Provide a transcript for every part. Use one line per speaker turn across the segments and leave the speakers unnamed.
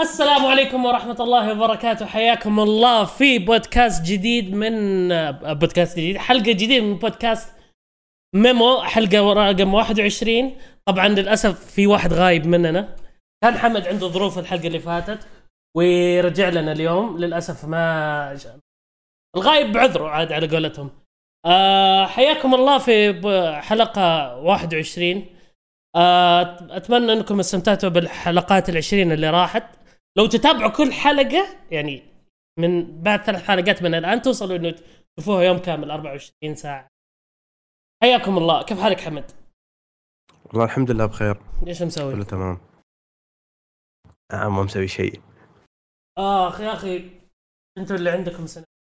السلام عليكم ورحمة الله وبركاته. حياكم الله في بودكاست جديد من بودكاست جديد حلقة جديدة من بودكاست ميمو حلقة رقم 21 طبعا للأسف في واحد غايب مننا. كان حمد عنده ظروف الحلقة اللي فاتت ورجع لنا اليوم. للأسف ما الغايب بعذره عاد على قولتهم. آه حياكم الله في حلقة 21 آه أتمنى أنكم استمتعتوا بالحلقات العشرين اللي راحت. لو تتابعوا كل حلقة يعني من بعد ثلاث حلقات من الآن توصلوا إنه تشوفوها يوم كامل 24 ساعة. حياكم الله. كيف حالك حمد؟
والله الحمد لله بخير.
إيش مسوي؟
كله تمام. آه ما مسوي شيء.
اخ يا أخي أنتوا اللي عندكم سنة.
آه،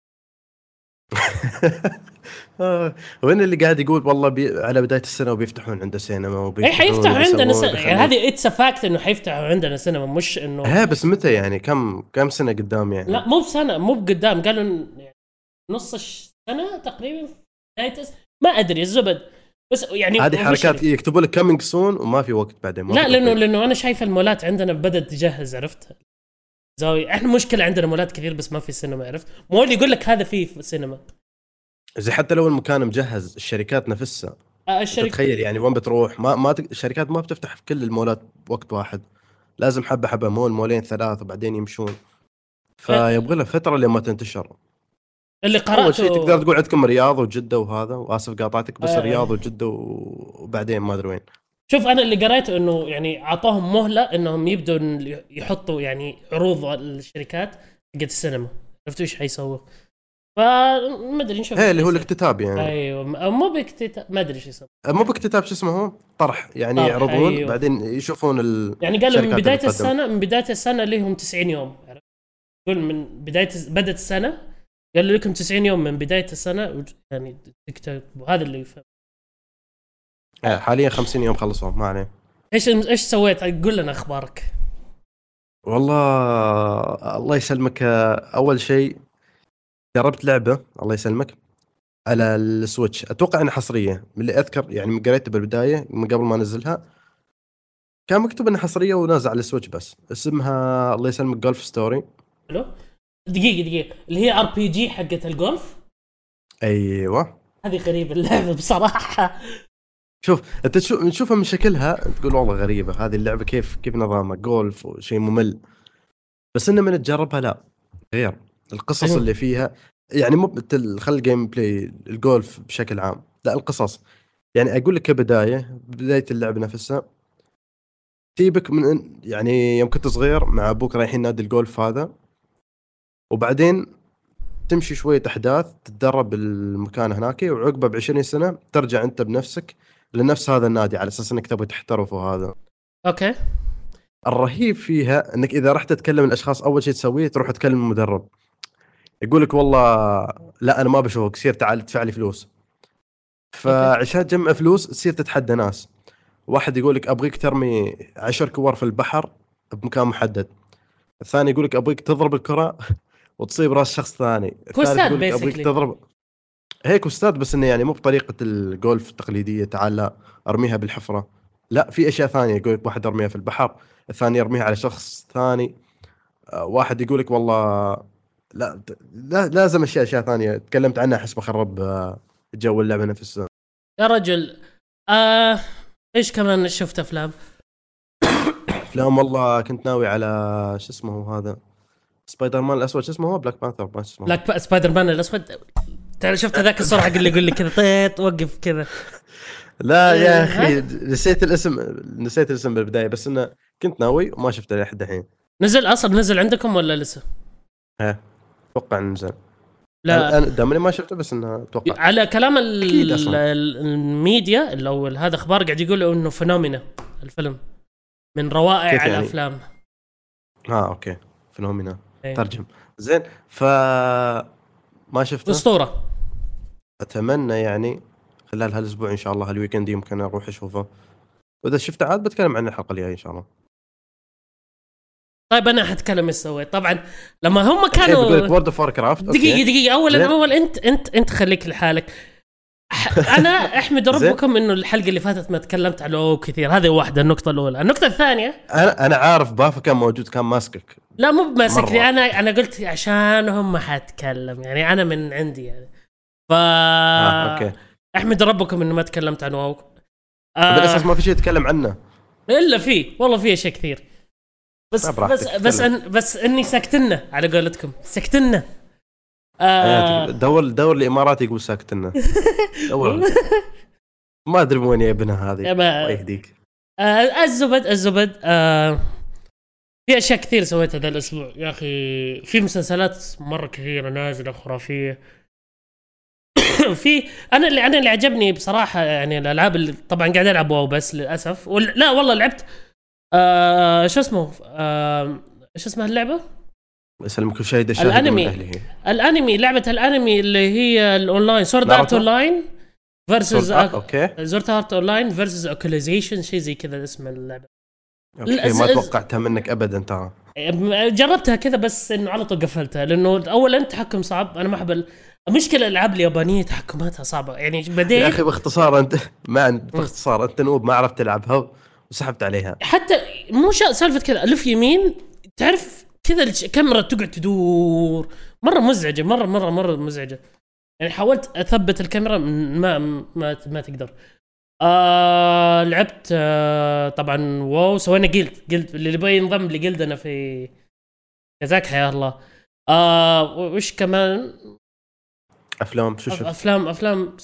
وين اللي قاعد يقول والله بي على بداية السنة وبيفتحون عنده سينما
اي
وبيفتحون
حيفتحوا عندنا سنه يعني هذه it's fact إنه حيفتحوا عندنا سينما مش إنه
ها بس متى يعني؟ كم كم سنة قدام يعني؟
لا مو بسنة مو بقدام. قالوا نص السنة تقريبا بداية ما أدري الزبد بس يعني
هذه حركات يكتبوا لك coming soon وما في وقت بعدين
لا
لأنه.
لأنه أنا شايف المولات عندنا بدأت تجهز عرفت؟ زاوية. إحنا مشكلة عندنا مولات كثير بس ما في سينما عرفت؟ مول يقول لك هذا فيه في سينما.
زي حتى لو المكان مجهز الشركات نفسها.
آه، الشركة
تتخيل يعني وين بتروح؟ ما ما تق... الشركات ما بتفتح في كل المولات بوقت واحد. لازم حبة حبة مول مولين ثلاث وبعدين يمشون. فيبغى لها فترة لما تنتشر.
اللي
أول شيء تقدر تقول عندكم رياض وجدة وهذا وآسف قاطعتك بس
آه.
رياض وجدة وبعدين ما أدري وين.
شوف أنا اللي قريته إنه يعني أعطاهم مهلة إنهم يبدوا يحطوا يعني عروض الشركات حقت السينما. عرفتوا إيش حيسووا؟ فما أدري نشوف.
إيه اللي هو الاكتتاب يعني.
أيوه مو باكتتاب ما أدري إيش يسوي
مو باكتتاب شو اسمه هو؟ طرح يعني
طرح،
يعرضون
أيوه.
بعدين يشوفون ال...
يعني قالوا من
بداية.
السنة من بداية السنة لهم 90 يوم عرفت؟ يقول من بداية بدأت السنة قالوا لكم 90 يوم من بداية السنة يعني تكتبوا هذا اللي يفهم.
آه، حاليا 50 يوم خلصوا ما عليه
إيش إيش سويت؟ قول لنا أخبارك.
والله الله يسلمك. أول شيء جربت لعبة الله يسلمك على ال Switch. أتوقع إنها حصرية. من اللي أذكر يعني من قريته بالبداية من قبل ما انزلها كان مكتوب إنها حصرية ونازل على ال Switch بس. اسمها الله يسلمك Golf Story
حلو. دقيقة دقيقة. اللي هي RPG حقت الجولف؟
أيوه.
هذه غريبة اللعبة بصراحة.
شوف أنت تشوف نشوفها من شكلها تقول والله غريبة هذه اللعبة كيف كيف نظامها جولف وشيء ممل. بس إنه من تجربها لا غير. القصص
حلو.
اللي فيها يعني مو خل ال gameplay الجولف بشكل عام لا القصص. يعني أقول لك كبداية بداية اللعبه نفسها. تجيبك من يعني يوم كنت صغير مع أبوك رايحين نادي الجولف هذا. وبعدين تمشي شوية أحداث تتدرب بالمكان هناك وعقبه ب 20 سنة ترجع أنت بنفسك. لنفس هذا النادي على أساس إنك تبغى تحترف وهذا.
okay.
الرهيب فيها إنك إذا رحت تكلم الأشخاص أول شيء تسويه تروح تكلم المدرب. يقول لك والله لا أنا ما بشوفك سير تعال ادفع لي فلوس. فعشان تجمع فلوس تصير تتحدى ناس. واحد يقول لك أبغيك ترمي عشر كور في البحر بمكان محدد. الثاني يقول لك أبغيك تضرب الكرة وتصيب رأس شخص ثاني. الثالث يقول لك
أبغيك.
تضرب هيك quest ات بس إنه يعني مو بطريقة الجولف التقليدية تعال لا أرميها بالحفرة. لا في أشياء ثانية يقول لك واحد ارميها في البحر الثاني يرميها على شخص ثاني. آه، واحد يقول لك والله لا لازم أشياء أشياء ثانية. تكلمت عنها أحس بخرب آه، جو اللعبة نفسها.
يا رجل آه إيش كمان شفت أفلام؟
أفلام والله كنت ناوي على شو اسمه هو هذا؟ سبايدر مان الأسود شو اسمه؟ هو Black Panther شو اسمه.
Black Pa- Spider-Man الأسود. تعال شفت هذاك الصورة حق اللي يقول لي كذا طيط وقف كذا.
لا
إيه،
يا أخي نسيت الاسم نسيت الاسم بالبداية بس إنه كنت ناوي وما شفته لحد الحين.
نزل أصلا نزل عندكم ولا لسه؟
أتوقع نزل.
لا.
أنا دامني ما شفته بس إنه أتوقع.
على كلام الميديا اللي أو هذا أخبار قاعد يقولوا إنه phenomenal الفيلم. من روائع
يعني؟
الأفلام.
آه okay. phenomenal.
إيه.
ترجم. زين ف ما شفته؟
أسطورة.
أتمنى يعني خلال هالأسبوع إن شاء الله هال weekend يمكن أروح أشوفه. وإذا شفته عاد بتكلم عن الحلقة الجاية إن شاء الله.
طيب أنا حتكلم إيش سويت؟ طبعا لما هم
الحين بقول لك
كانوا
World of Warcraft
دقيقة دقيقة. اولا. اول أنت أنت أنت خليك لحالك. أنا
أحمد.
ربكم إنه الحلقة اللي فاتت ما تكلمت عن WoW كثير. هذه واحدة النقطة الأولى. النقطة الثانية؟
أنا أنا عارف بافا كان موجود كان ماسكك.
لا مو
مرة.
أنا أنا قلت عشانهم ما حاتكلم يعني أنا من عندي يعني. ف
آه okay.
أحمد ربكم إنه ما تكلمت عن WoW. آه
بالاساس ما في شيء يتكلم عنه.
إلا في والله في أشياء كثير. بس
براحتك،
بس بس. أن بس إني سكتنا على قولتكم سكتنا آه
دور دور لي إماراتي يقول ساكت لنا دور. ما أدري من وين جايبنها هذه. الله يهديك.
آه الزبد الزبد آه في أشياء كثير سويتها ذا الأسبوع. يا أخي في مسلسلات مرة كثيرة نازلة خرافية. في أنا اللي أنا اللي عجبني بصراحة يعني الألعاب اللي طبعا قاعد ألعب واو بس للأسف وال- لا والله لعبت آه شو اسمه آه شو اسمها اللعبة؟
يسلمك كل شيء دشاهد
الأنمي.
من اهله
الأنمي لعبة الأنمي اللي هي الأونلاين سورد ارت؟ اونلاين فيرسز
أوكي
سورد ارت اونلاين فيرسز اوكوليزيشن شيء زي كذا اسم
اللعبة
أوكي
ما توقعتها منك ابدا ترى
جربتها كذا بس إنه على طول قفلتها لأنه اولا تحكم صعب أنا ما أحب المشكلة الألعاب اليابانية تحكماتها صعبة. يعني
يا
بعدين
أخي باختصار أنت ما باختصار أنت نوب ما عرفت تلعبها وسحبت عليها.
حتى مو سالفة كذا ألف يمين تعرف كذا الكاميرا تقعد تدور. مرة مزعجة مرة مرة مرة مزعجة. يعني حاولت أثبت الكاميرا ما ما ما تقدر. آه لعبت آه طبعا واو سوينا جلد جلد اللي يبغى ينضم لجلدنا في جزاك حيا الله. آه وش كمان؟
أفلام شو شفت؟
أفلام أفلام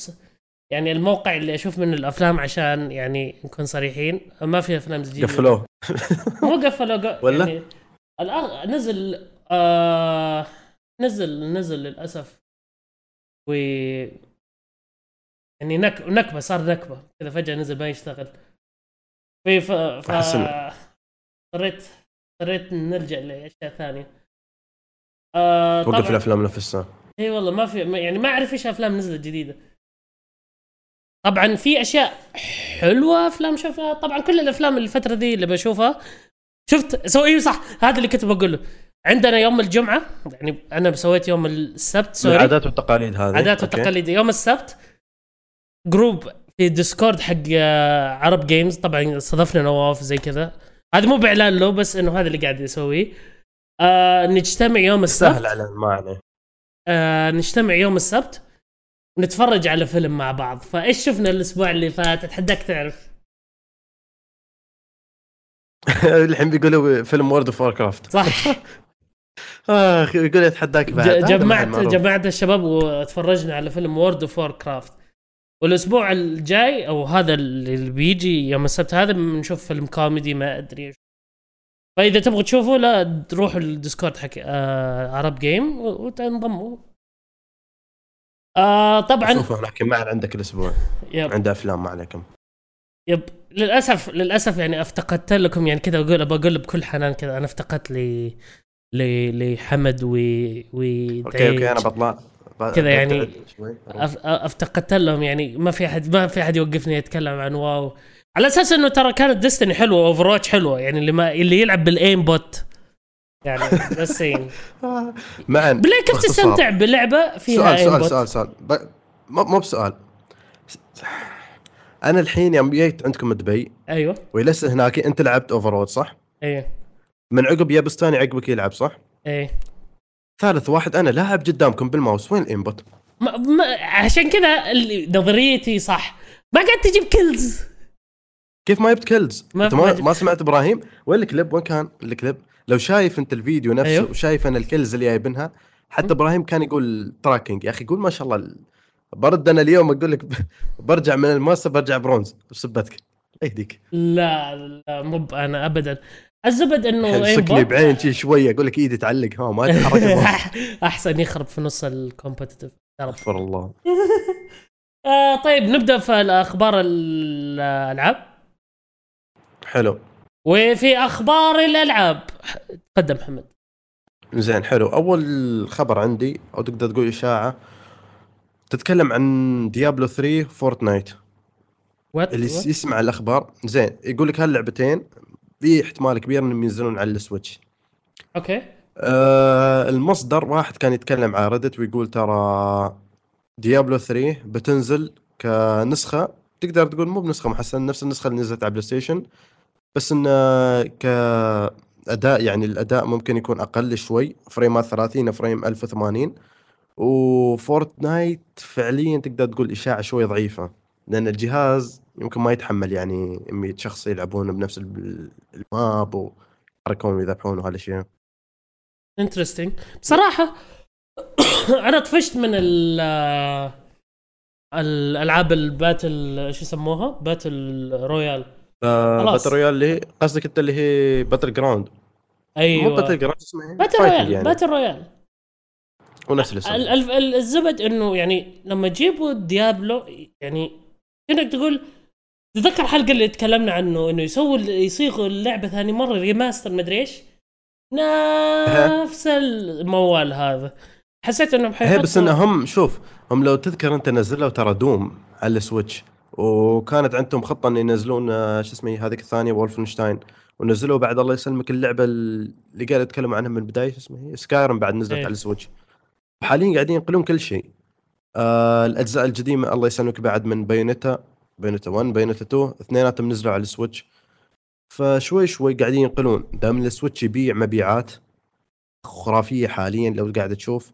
يعني الموقع اللي أشوف منه الأفلام عشان يعني نكون صريحين ما في أفلام جديده
قفلوه.
مو قفلوا ق-
ولا؟
يعني الآن نزل آه نزل نزل للأسف. و يعني نك... نكبة صار نكبة. كذا فجأة نزل ما يشتغل. في ف... ف... اضطريت اضطريت نرجع لأشياء ثانية. آه
توقف الأفلام نفسها.
إي والله ما في يعني ما أعرف إيش أفلام نزلت جديدة. طبعا في أشياء حلوة أفلام شوفها طبعا كل الأفلام الفترة ذي اللي بشوفها شفت؟ so أيوه صح هذا اللي كنت بقوله. عندنا يوم الجمعة يعني أنا سويت يوم السبت sorry.
العادات والتقاليد هذه.
عادات. والتقاليد. يوم السبت group في Discord حق آه، عرب Games طبعا استضفنا نواف زي كذا. هذا مو بإعلان له بس إنه هذا اللي قاعد يسويه. آه نجتمع يوم السبت.
سهل على ما عليه.
آه نجتمع يوم السبت ونتفرج على فيلم مع بعض. فإيش شفنا الأسبوع اللي فات؟ أتحداك تعرف.
الحين بيقولوا فيلم World of Warcraft
صح.
آخ يقول يتحداك بعد.
جمعت. جمعت الشباب وتفرجنا على فيلم World of Warcraft والأسبوع الجاي أو هذا اللي بيجي يوم السبت هذا بنشوف فيلم كوميدي ما أدري إيش. فاذا تبغوا تشوفوا لا تروحوا ال Discord حق آه عرب جيم وتنضموا. آه طبعا
شوفوا هناك معنا عندك الأسبوع.
Yep.
عنده أفلام ما عليكم.
Yep. للأسف للأسف يعني افتقدت لكم يعني كذا أقول بقول بكل حنان كذا. أنا افتقدت ل ل لحمد و و
okay okay أنا بطلع.
كذا يعني. افتقدت لهم يعني ما في أحد ما في أحد يوقفني يتكلم عن WoW. على أساس إنه ترى كانت Destiny حلوة over حلوة يعني اللي ما اللي يلعب بال aimbot يعني بس يعني.
معا.
بالله كيف. تستمتع بلعبة فيها
سؤال سؤال سؤال سؤال. ب... مو بسؤال. أنا الحين يوم جيت عندكم دبي
أيوه.
ولسه هناك أنت لعبت over صح؟
أيوه.
من عقب يابستاني عقبك يلعب صح؟
إيه
ثالث واحد أنا لاعب قدامكم بالماوس وين الانبوت؟
ما ما عشان كذا نظريتي صح. ما قاعد تجيب كيلز
كيف ما جبت كيلز؟
ما أنت
ما. ما سمعت إبراهيم؟ وين الكليب؟ وين كان الكليب؟ لو شايف أنت الفيديو نفسه
أيوه.
وشايف أنا الكيلز اللي جايبينها حتى إبراهيم كان يقول تراكنج يا أخي قول ما شاء الله ال- برد أنا اليوم أقول لك برجع من الماستر برجع برونز بسبتك يهديك
لا لا مو أنا ابدا الزبد إنه
سكني
بوت
بعين شي شوية أقول لك إيدي تعلق ها ما.
أحسن يخرب في نص الكومبتتف
استغفر الله
آه طيب نبدأ في الأخبار الألعاب
حلو.
وفي أخبار الألعاب. تقدم محمد.
زين حلو. أول خبر عندي أو تقدر تقول إشاعة تتكلم عن Diablo 3 Fortnite.
وات
اللي يس- يسمع الأخبار. زين يقول لك هاللعبتين في احتمال كبير إنهم ينزلون على ال
Switch. أوكي.
آه المصدر واحد كان يتكلم على Reddit ويقول ترى Diablo 3 بتنزل كنسخة. تقدر تقول مو بنسخة محسنه نفس النسخة اللي نزلت على PlayStation بس انه كأداء يعني الأداء ممكن يكون أقل شوي فريمات 30 frame 1080 و Fortnite فعليا تقدر تقول إشاعة شوي ضعيفة لأن الجهاز يمكن ما يتحمل يعني 100 شخص يلعبون بنفس ال- ال map ويحركون ويذبحون وهالاشياء
interesting بصراحة أنا طفشت من ال الألعاب ال battle شو يسموها؟ battle royale.
battle royale اللي هي قصدك انت اللي هي Battleground
أيوه.
مو Battleground اسمها إيه؟ battle
royale
يعني.
battle royale
هو نفس الاسم
ال- ال- ال- الزبد إنه يعني لما جيبوا Diablo يعني كأنك تقول تذكر الحلقة اللي تكلمنا عنه إنه يسووا يصيغوا اللعبة ثاني مرة remaster مدري إيش. نفس الموال هذا. حسيت إنهم
هي
حيحطوا
بس انهم شوف هم لو تذكر أنت نزلوا ترى دوم على ال Switch وكانت عندهم خطة إن ينزلون آه، شو اسمه هذيك الثانية Wolfenstein ونزلوا بعد الله يسلمك اللعبة اللي قاعد يتكلموا عنها من البداية شو اسمها هي Skyrim بعد نزلت
إيه.
على ال Switch. حاليا قاعدين ينقلون كل شيء. آه الأجزاء القديمه الله يسلمك بعد من Bayonetta Bayonetta 1 Bayonetta 2 اثنيناتهم نزلوا على ال Switch. فشوي شوي قاعدين ينقلون. دام ال Switch يبيع مبيعات خرافية حاليا لو قاعد تشوف.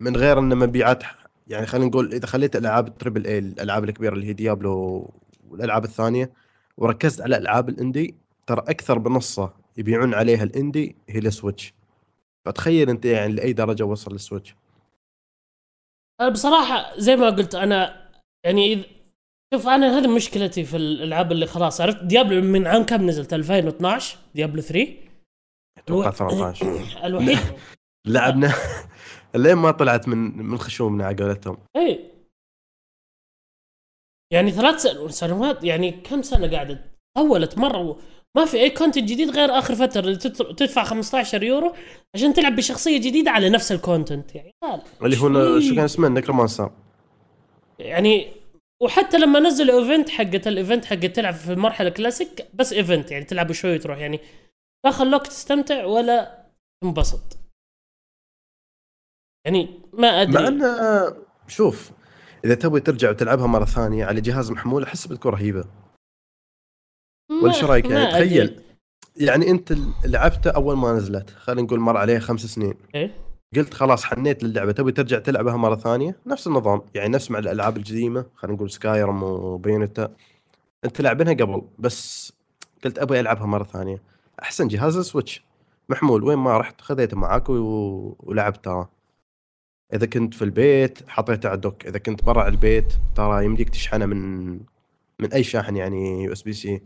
من غير إن مبيعات يعني خلينا نقول إذا خليت الألعاب ال triple A الألعاب الكبيرة اللي هي Diablo والألعاب الثانية وركزت على الالعاب ال indie ترى أكثر بنصه يبيعون عليها ال indie هي ال Switch. فتخيل أنت يعني لأي درجة وصل ال
Switch. بصراحة زي ما قلت أنا يعني إذ- شوف أنا هذه مشكلتي في الألعاب اللي خلاص عرفت؟ Diablo من عام كم نزلت؟ 2012 Diablo 3
أتوقع
هو-
13
الوحيد.
لعبنا لين ما طلعت من من خشومنا على قولتهم؟
اي يعني ثلاث سن- سنوات يعني كم سنة قاعدة؟ طولت مرة و- ما في أي content جديد غير آخر فترة تدفع 15 يورو عشان تلعب بشخصية جديدة على نفس ال content يعني.
اللي هو. شو كان اسمه؟ Necromancer
يعني وحتى لما نزلوا event حقت ال event حقت تلعب في المرحله كلاسيك بس event يعني تلعب شوي وتروح يعني. لا خلوك تستمتع ولا تنبسط. يعني ما
مع
ادري
انه شوف إذا تبغي ترجع وتلعبها مرة ثانية على جهاز محمول أحس بتكون
رهيبة.
ولا شو رأيك؟ يعني
أدري.
تخيل يعني أنت لعبته أول ما نزلت خلينا نقول مر عليها خمس سنين.
إيه.
قلت خلاص حنيت للعبة تبي ترجع تلعبها مرة ثانية؟ نفس النظام يعني نفس مع الألعاب القديمه خلينا نقول سكايرم وبيونتا أنت لاعبينها قبل بس قلت أبغى ألعبها مرة ثانية. أحسن جهاز Switch محمول وين ما رحت خذيته معاك و... ولعبت ترى إذا كنت في البيت حطيته على ال dock إذا كنت برا البيت ترى يمديك تشحنه من من أي شاحن يعني USB-C.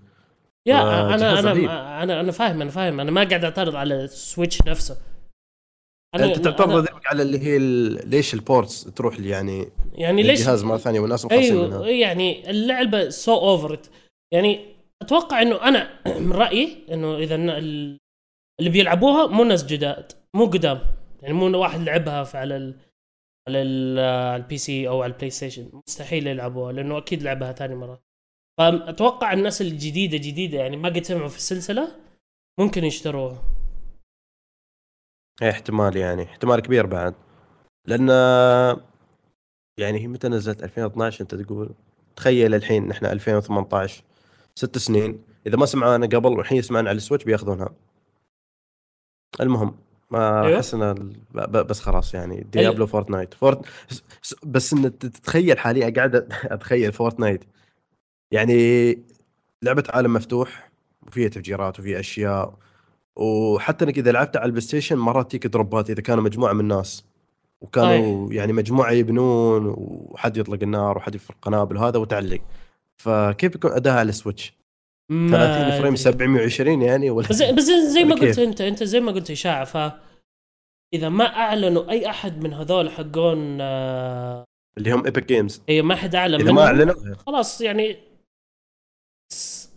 يا
أنا.
أنا أنا أنا فاهم أنا فاهم أنا ما قاعد أعترض على ال Switch نفسه.
أنت تعترض
أنا
على اللي هي ال- ليش ال ports تروح لي يعني
يعني ليش؟
الجهاز مرة ثانية والناس مخلصين
أيوه
منها
يعني اللعبة so over يعني أتوقع إنه أنا من رأيي إنه إذا اللي بيلعبوها مو ناس جداد مو قدام. يعني مو واحد لعبها في على ال على ال- على ال PC أو على ال PlayStation مستحيل يلعبوها لأنه أكيد لعبها ثاني مرة. فأتوقع الناس الجديدة جديدة يعني ما قد سمعوا في السلسلة ممكن يشتروها.
إيه احتمال يعني. احتمال كبير بعد. لأن يعني هي متى نزلت؟ 2012 أنت تقول؟ تخيل الحين إحنا 2018 ست سنين. إذا ما سمعونا قبل والحين يسمعنا على ال Switch بيأخذونها. المهم. ما
أيوه.
أحس إنه بس خلاص يعني Diablo Fortnite Fort بس إن تتخيل حاليا قاعد أتخيل Fortnite يعني لعبة عالم مفتوح وفيها تفجيرات وفيها أشياء. وحتى إنك إذا لعبت على ال PlayStation مرات تجيك drop ات إذا كانوا مجموعة من الناس. وكانوا يعني مجموعة يبنون وحد يطلق النار وحد يفرق قنابل وهذا وتعلق. فكيف يكون اداها على ال Switch 30 frame
أدري.
720 يعني ولا
بس بس زي ما؟ قلت أنت أنت زي ما قلت إشاعة ف إذا ما أعلنوا أي أحد من هذول حقون آه،
اللي هم Epic Games
اي ما حد أعلن
إذا ما أعلنوا
خلاص يعني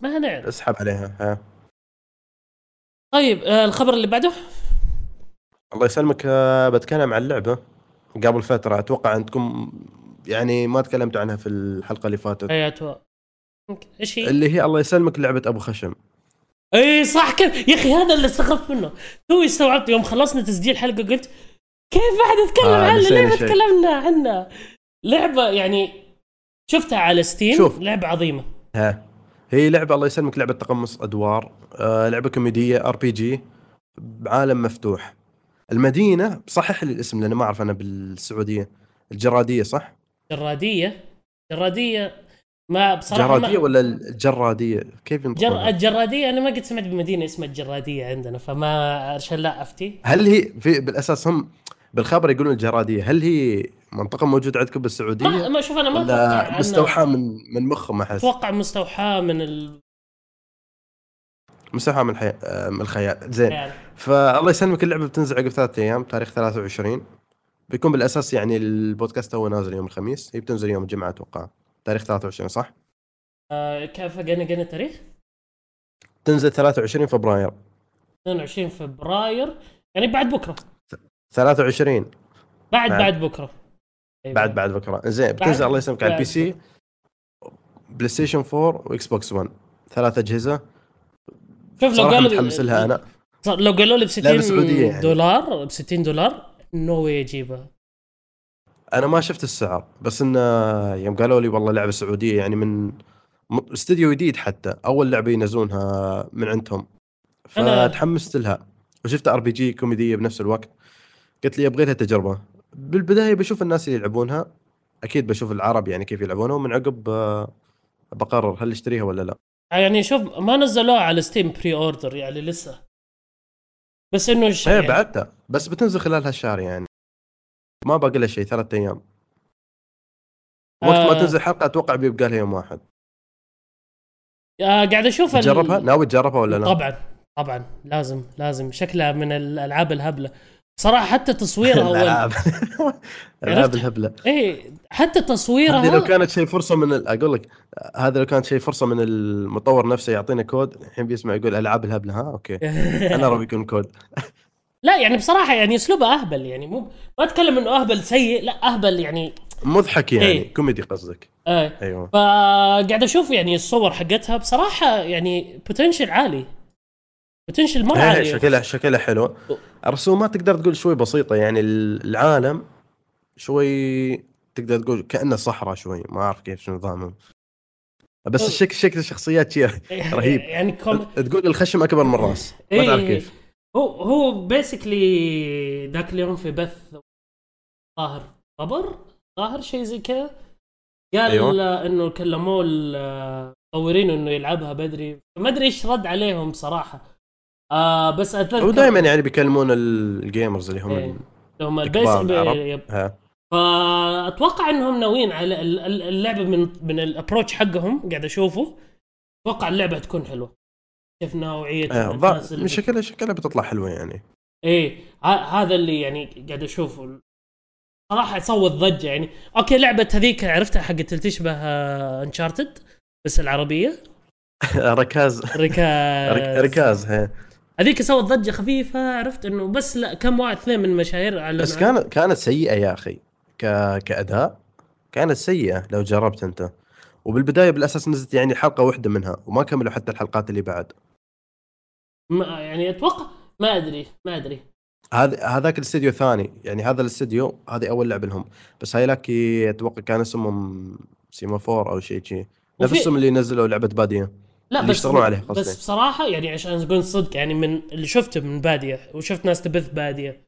ما نعرف
اسحب عليها ها.
طيب آه الخبر اللي بعده
الله يسلمك آه، بتكلم عن اللعبه قبل فترة أتوقع أنكم يعني ما تكلمت عنها في الحلقة اللي فاتت
اياتها إيش هي؟
اللي هي الله يسلمك لعبة أبو خشم.
إي صح كذا. يا أخي هذا اللي استغربت منه. توي استوعبت يوم خلصنا تسجيل حلقة قلت كيف بعد اتكلم
آه،
عنها ليه ما. تكلمنا عنها؟ لعبة يعني شفتها على Steam
شوف.
لعبة عظيمة.
ها. هي لعبة الله يسلمك لعبة تقمص أدوار آه لعبة كوميدية RPG بعالم مفتوح. المدينة صحح لي الاسم لأني ما أعرف أنا بالسعودية. الجرادية صح؟
جرادية. جرادية. ما بصراحة
جرادية
ما
ولا الجرادية؟ كيف
جر... الجرادية أنا ما قد سمعت بمدينة اسمها الجرادية عندنا فما عشان لا أفتي.
هل هي في بالأساس هم بالخبر يقولون الجرادية هل هي منطقة موجودة عندكم
ما,
بالسعودية؟
ما شوف أنا ما أتوقع
مستوحاة من من مخهم أحس؟
أتوقع مستوحاة من ال...
مستوحاة من, الحي... آه، من الخيال زين.
يعني
فالله يسلمك اللعبة بتنزل عقب ثلاثة أيام تاريخ 23 بيكون بالأساس يعني البودكاست هو نازل يوم الخميس هي بتنزل يوم الجمعة أتوقع. تاريخ 23 صح؟
آه كيف قلنا قلنا التاريخ؟
تنزل 23 فبراير
22 فبراير يعني بعد بكرة
23
بعد
بعد.
بعد بكرة أيوة.
بعد بعد بكرة زين بتنزل الله يسلمك على ال PC PlayStation 4 و Xbox 1 ثلاث أجهزة
شوف لو قالوا
متحمس لها
أنا لو قالوا لي ب
لعبة
60
سعودية يعني.
دولار ب 60 دولار no way اجيبها
أنا ما شفت السعر بس انه يوم قالوا لي والله لعبة سعودية يعني من استوديو جديد حتى أول لعبة ينزلونها من عندهم. فتحمست لها. وشفت RPG كوميدية بنفس الوقت. قلت لي أبغى لها تجربة. بالبداية بشوف الناس اللي يلعبونها أكيد بشوف العرب يعني كيف يلعبونها ومن عقب آه، بقرر هل اشتريها ولا لا.
يعني شوف ما نزلوها على Steam pre-order يعني لسه. بس إنه الش...
هي
يعني
بعدها بس بتنزل خلال هالشهر يعني. ما باقي لها شيء ثلاثة أيام. وقت ما
آه.
تنزل حلقة أتوقع بيبقى لها يوم واحد.
آه قاعد أشوف ال-
تجربها؟ ناوي تجربها ولا لا؟
طبعا طبعا لازم لازم. شكلها من الألعاب الهبلة. صراحة حتى تصويرها.
الألعاب. العاب
عرفت؟
الهبلة.
إيه حتى تصويرها
هذه لو كانت شيء فرصة من ال- أقول لك هذا لو كانت شيء فرصة من المطور نفسه يعطينا كود الحين بيسمع يقول ألعاب الهبلة ها أوكي. أنا أبغى يكون كود.
لا يعني بصراحة يعني أسلوبه أهبل يعني مو ما أتكلم إنه أهبل سيء لا أهبل يعني
مضحك يعني
إيه.
كوميدي قصدك
آه
أيوه
فقاعد أشوف يعني الصور حقتها بصراحة يعني potential عالي potential مرة
إيه،
عالي
شكلها شكلها حلو الرسومات تقدر تقول شوي بسيطة يعني العالم شوي تقدر تقول كأنه صحراء شوي ما أعرف كيف شو نظامهم بس الشكل شكل الشخصيات شي رهيب.
يعني كوم...
تقول الخشم أكبر من الرأس ما تعرف
إيه.
كيف
هو هو basically ذاك اليوم في بث ظاهر خبر ظاهر شيء زي كذا قال
أيوة.
إنه كلموه المطورين إنه يلعبها بدري. ما أدري إيش رد عليهم صراحة. آه بس أتذكر
ودائما يعني بيكلمون ال- ال gamers اللي هم
إيه.
ال-
هم فأتوقع إنهم ناويين على ال- ال- اللعبة من من ال approach حقهم قاعد أشوفه. أتوقع اللعبة تكون حلوة. كيف نوعية
آه،
الناس اللي
شكلها شكلها بتطلع حلوة يعني.
إيه ه- هذا اللي يعني قاعد اشوفه صراحة صوت ضجة يعني. أوكي لعبة هذيك عرفتها حقت اللي تشبه Uncharted بس العربية.
ركاز. رك-
ركاز
ركاز
هذيك سوت ضجة خفيفة عرفت إنه بس لا كم واحد اثنين من المشاهير أعلنوا
بس كانت كانت سيئة يا أخي. ك... كأداء كانت سيئة لو جربت أنت. وبالبداية بالأساس نزلت يعني حلقة واحدة منها وما كملوا حتى الحلقات اللي بعد.
ما يعني أتوقع ما أدري ما أدري.
هذا هذاك الاستديو ثاني يعني هذا الاستديو هذه أول لعبة لهم. بس هاي لاكي أتوقع كان اسمهم سيمافور أو شيء شيء نفس
وفي-
الاسم اللي نزلوا لعبة بادية.
لا
اللي
بس
يشتغلون عليه قصدي.
بس بصراحة يعني عشان نقول صدق يعني من اللي شفته من بادية وشفت ناس تبث بادية.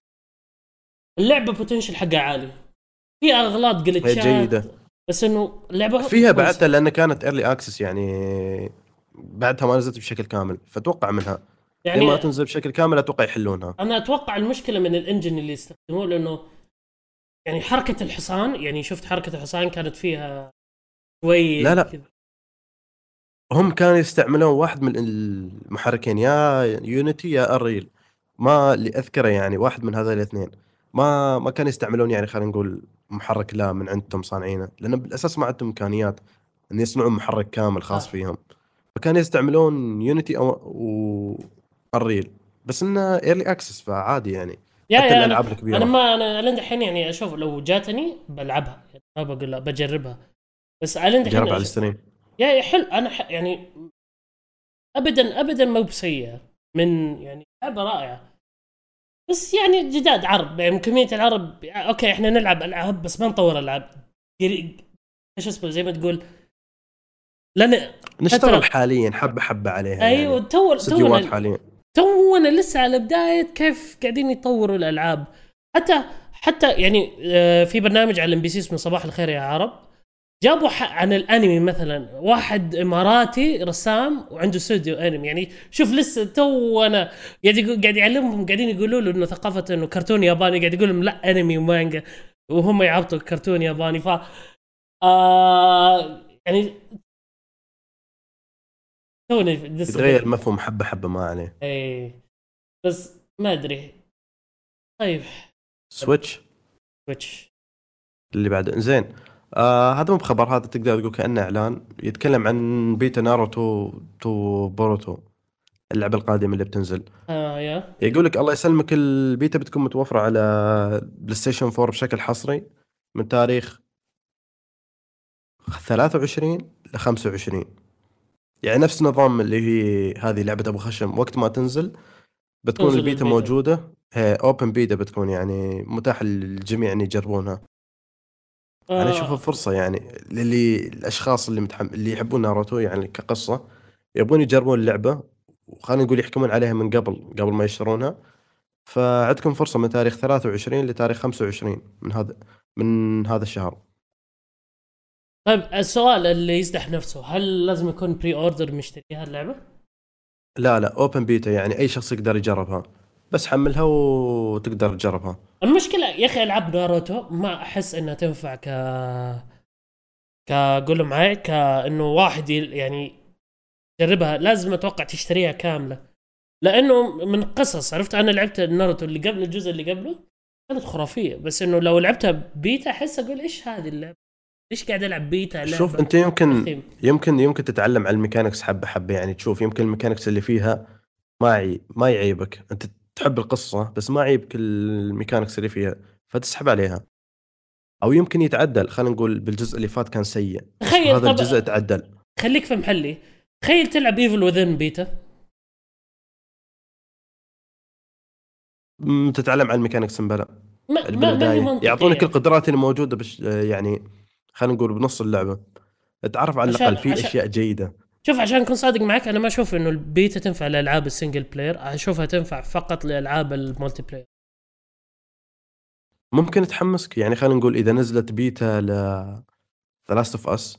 اللعبة potential حقها عالي. في أغلاط
هي
glitch
ات جيدة.
بس إنه اللعبه
فيها. بعدها لأن كانت early access يعني بعدها ما نزلت بشكل كامل فأتوقع منها. يعني ما تنزل بشكل كامل أتوقع يحلونها
أنا أتوقع المشكلة من ال engine اللي يستخدموه لأنه يعني حركة الحصان يعني شفت حركة الحصان كانت فيها شوي
لا لا.
كذا.
هم كانوا يستعملون واحد من المحركين يا Unity يا Unreal ما اللي أذكره يعني واحد من هذول الاثنين ما ما كانوا يستعملون يعني خلينا نقول محرك لا من عندهم صانعينه لأن بالأساس ما عندهم إمكانيات إن يصنعون محرك كامل خاص
آه.
فيهم فكانوا يستعملون Unity أو Unreal بس إنه early access فعادي يعني.
يا
حتى
يا
الالعاب الكبيره
أنا ما أنا لين دحين يعني أشوف لو جاتني بلعبها. يعني ما بقول لا بجربها. بس لين
جرب على
ال
stream.
يا يا حلو. أنا ح... يعني ابدا ابدا ما بسيئة. من يعني لعبة رائعة. بس يعني جداد عرب. يعني كمية العرب أوكي إحنا نلعب ألعاب بس ما نطور ألعاب. إيش اسمه؟ زي ما تقول. لأن
نشتغل حاليا حبة حبة عليها
أيوه
يعني.
تو تونا
حاليا.
تونا لسه على بداية كيف قاعدين يطوروا الألعاب. حتى حتى يعني آه، في برنامج على MBC اسمه صباح الخير يا عرب. جابوا عن الأنمي مثلا واحد إماراتي رسام وعنده استوديو أنمي. يعني شوف لسه تو أنا قاعد قاعد يعلمهم قاعدين يقولوا له إنه ثقافة إنه كرتون ياباني. قاعد يقول لهم لا أنمي ومانجا. وهم يعبطوا كرتون ياباني. ف آه يعني توني لسه
يتغير المفهوم حبة حبة ما عليه.
إيه. بس ما أدري. طيب.
Switch؟
ويتش
اللي بعده. زين. آه هذا مو بخبر هذا تقدر تقول كأنه إعلان. يتكلم عن beta Naruto to Boruto اللعبة القادمة اللي بتنزل.
آه يا.
يقول لك الله يسلمك البيتا بتكون متوفرة على PlayStation 4 بشكل حصري من تاريخ 23 ل 25 يعني نفس نظام اللي هي هذه لعبة أبو خشم. وقت ما تنزل بتكون البيتا. موجودة. هي open beta بتكون يعني متاحه للجميع إن يجربونها. أنا
آه.
اشوفها فرصة يعني للي الأشخاص اللي متحم... اللي يحبون ناروتو يعني كقصة يبون يجربون اللعبة. وخلينا نقول يحكمون عليها من قبل قبل ما يشترونها. فعندكم فرصة من تاريخ 23 لتاريخ 25 من هذا من هذا الشهر.
طيب السؤال اللي يطرح نفسه هل لازم يكون pre-order مشتري هاللعبة؟
لا لا open beta يعني أي شخص يقدر يجربها. بس حملها وتقدر تجربها.
المشكلة يا أخي ألعاب ناروتو ما أحس إنها تنفع ك كقول معي كإنه واحد يعني جربها لازم أتوقع تشتريها كاملة. لأنه من قصص عرفت؟ أنا لعبت ناروتو اللي قبل الجزء اللي قبله كانت خرافية. بس إنه لو لعبتها بيتا أحس أقول إيش هذه اللعبة؟ ليش قاعد ألعب بيتا؟
شوف أنت يمكن. يمكن يمكن تتعلم على ال mechanics حبة حبة. يعني تشوف يمكن ال mechanics اللي فيها ما ما يعيبك. أنت تحب القصة بس ما يعيبك ال mechanics اللي فيها فتسحب عليها. أو يمكن يتعدل. خلينا نقول بالجزء اللي فات كان سيء
تخيل
هذا الجزء تعدل.
خليك في محلي. تخيل تلعب Evil Within
beta. تتعلم على ال mechanics بلا
ما ما.
يعطونك القدرات اللي موجوده بش يعني خلينا نقول بنص اللعبة. تعرف على الأقل في
عشان-
أشياء جيدة.
شوف عشان أكون صادق معك أنا ما أشوف إنه البيتا تنفع لألعاب ال single player أشوفها تنفع فقط لألعاب ال multiplayer
ممكن تحمسك. يعني خلينا نقول إذا نزلت بيتا ل The Last of Us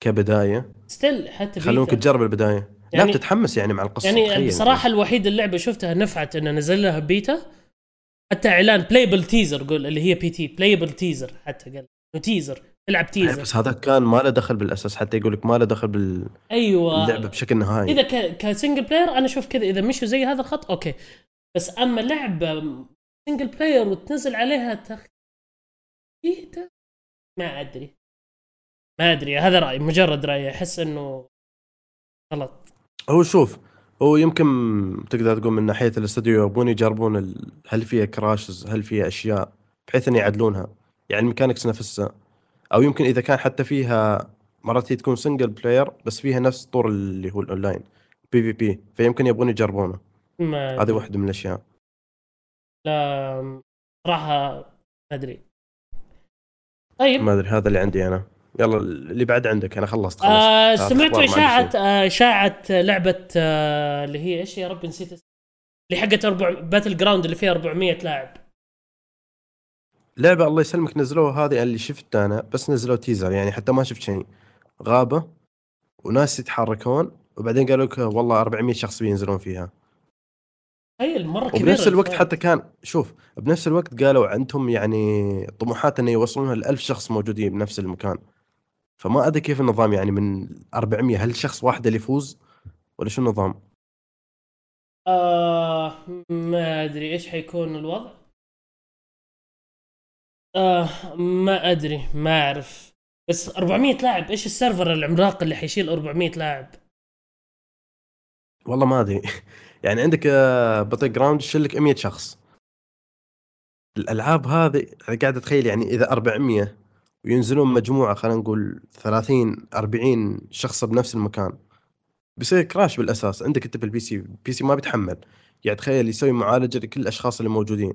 كبداية
still حتى
خلونك
بيتا.
تجرب البداية.
يعني-
لا بتتحمس يعني مع القصة
يعني بصراحة الوحيدة اللعبة شفتها نفعت إنه نزل لها بيتا. حتى إعلان playable teaser قول اللي هي P.T. playable teaser حتى قال. teaser تلعب. teaser.
بس هذا كان ما له دخل بالأساس حتى يقول لك ما له دخل باللعبه
أيوه.
بشكل نهائي.
إذا ك... ك single player أنا أشوف كذا إذا مشوا زي هذا الخط okay. بس أما لعبة single player وتنزل عليها تخ... بيتا ما أدري. ما أدري هذا رأيي مجرد رأيي. أحس إنه غلط.
هو شوف هو يمكن تقدر تقول من ناحية الاستوديو يبون يجربون ال... هل فيها crashes هل فيها أشياء بحيث ان يعدلونها. يعني ال mechanics نفسها. أو يمكن إذا كان حتى فيها مرات هي تكون single player بس فيها نفس طور اللي هو ال online PvP فيمكن يبغون يجربونه. هذه. واحدة من الأشياء.
لا صراحة ما أدري. طيب.
ما أدري هذا اللي عندي أنا. يلا اللي بعد عندك أنا خلصت خلصت.
آه
عندي إشاعة.
آه إشاعة لعبة آه اللي هي إيش يا رب نسيت اللي حقت أربع battleground اللي فيها 400 لاعب.
لعبة الله يسلمك نزلوها هذه اللي شفت أنا بس نزلوا teaser يعني حتى ما شفت شيء. غابة وناس يتحركون وبعدين قالوا لك والله 400 شخص بينزلون فيها.
تخيل مرة كبيرة
وبنفس الوقت. حتى كان شوف بنفس الوقت قالوا عندهم يعني طموحات إنه يوصلونها ل 1000 شخص موجودين بنفس المكان. فما أدري كيف النظام يعني من 400 هل شخص واحد اللي يفوز؟ ولا شو النظام؟
آه ما أدري إيش حيكون الوضع؟ آه ما أدري ما أعرف. بس 400 لاعب إيش ال server العملاق اللي حيشيل 400 لاعب؟
والله ما أدري. يعني عندك Battlegrounds يشيل لك 100 شخص. الألعاب هذه قاعد أتخيل يعني إذا 400 وينزلون مجموعة خلينا نقول 30 40 شخص بنفس المكان. بيصير crash بالأساس. عندك أنت بال PC ال PC ما بيتحمل. يعني تخيل يسوي معالجة لكل الأشخاص اللي موجودين.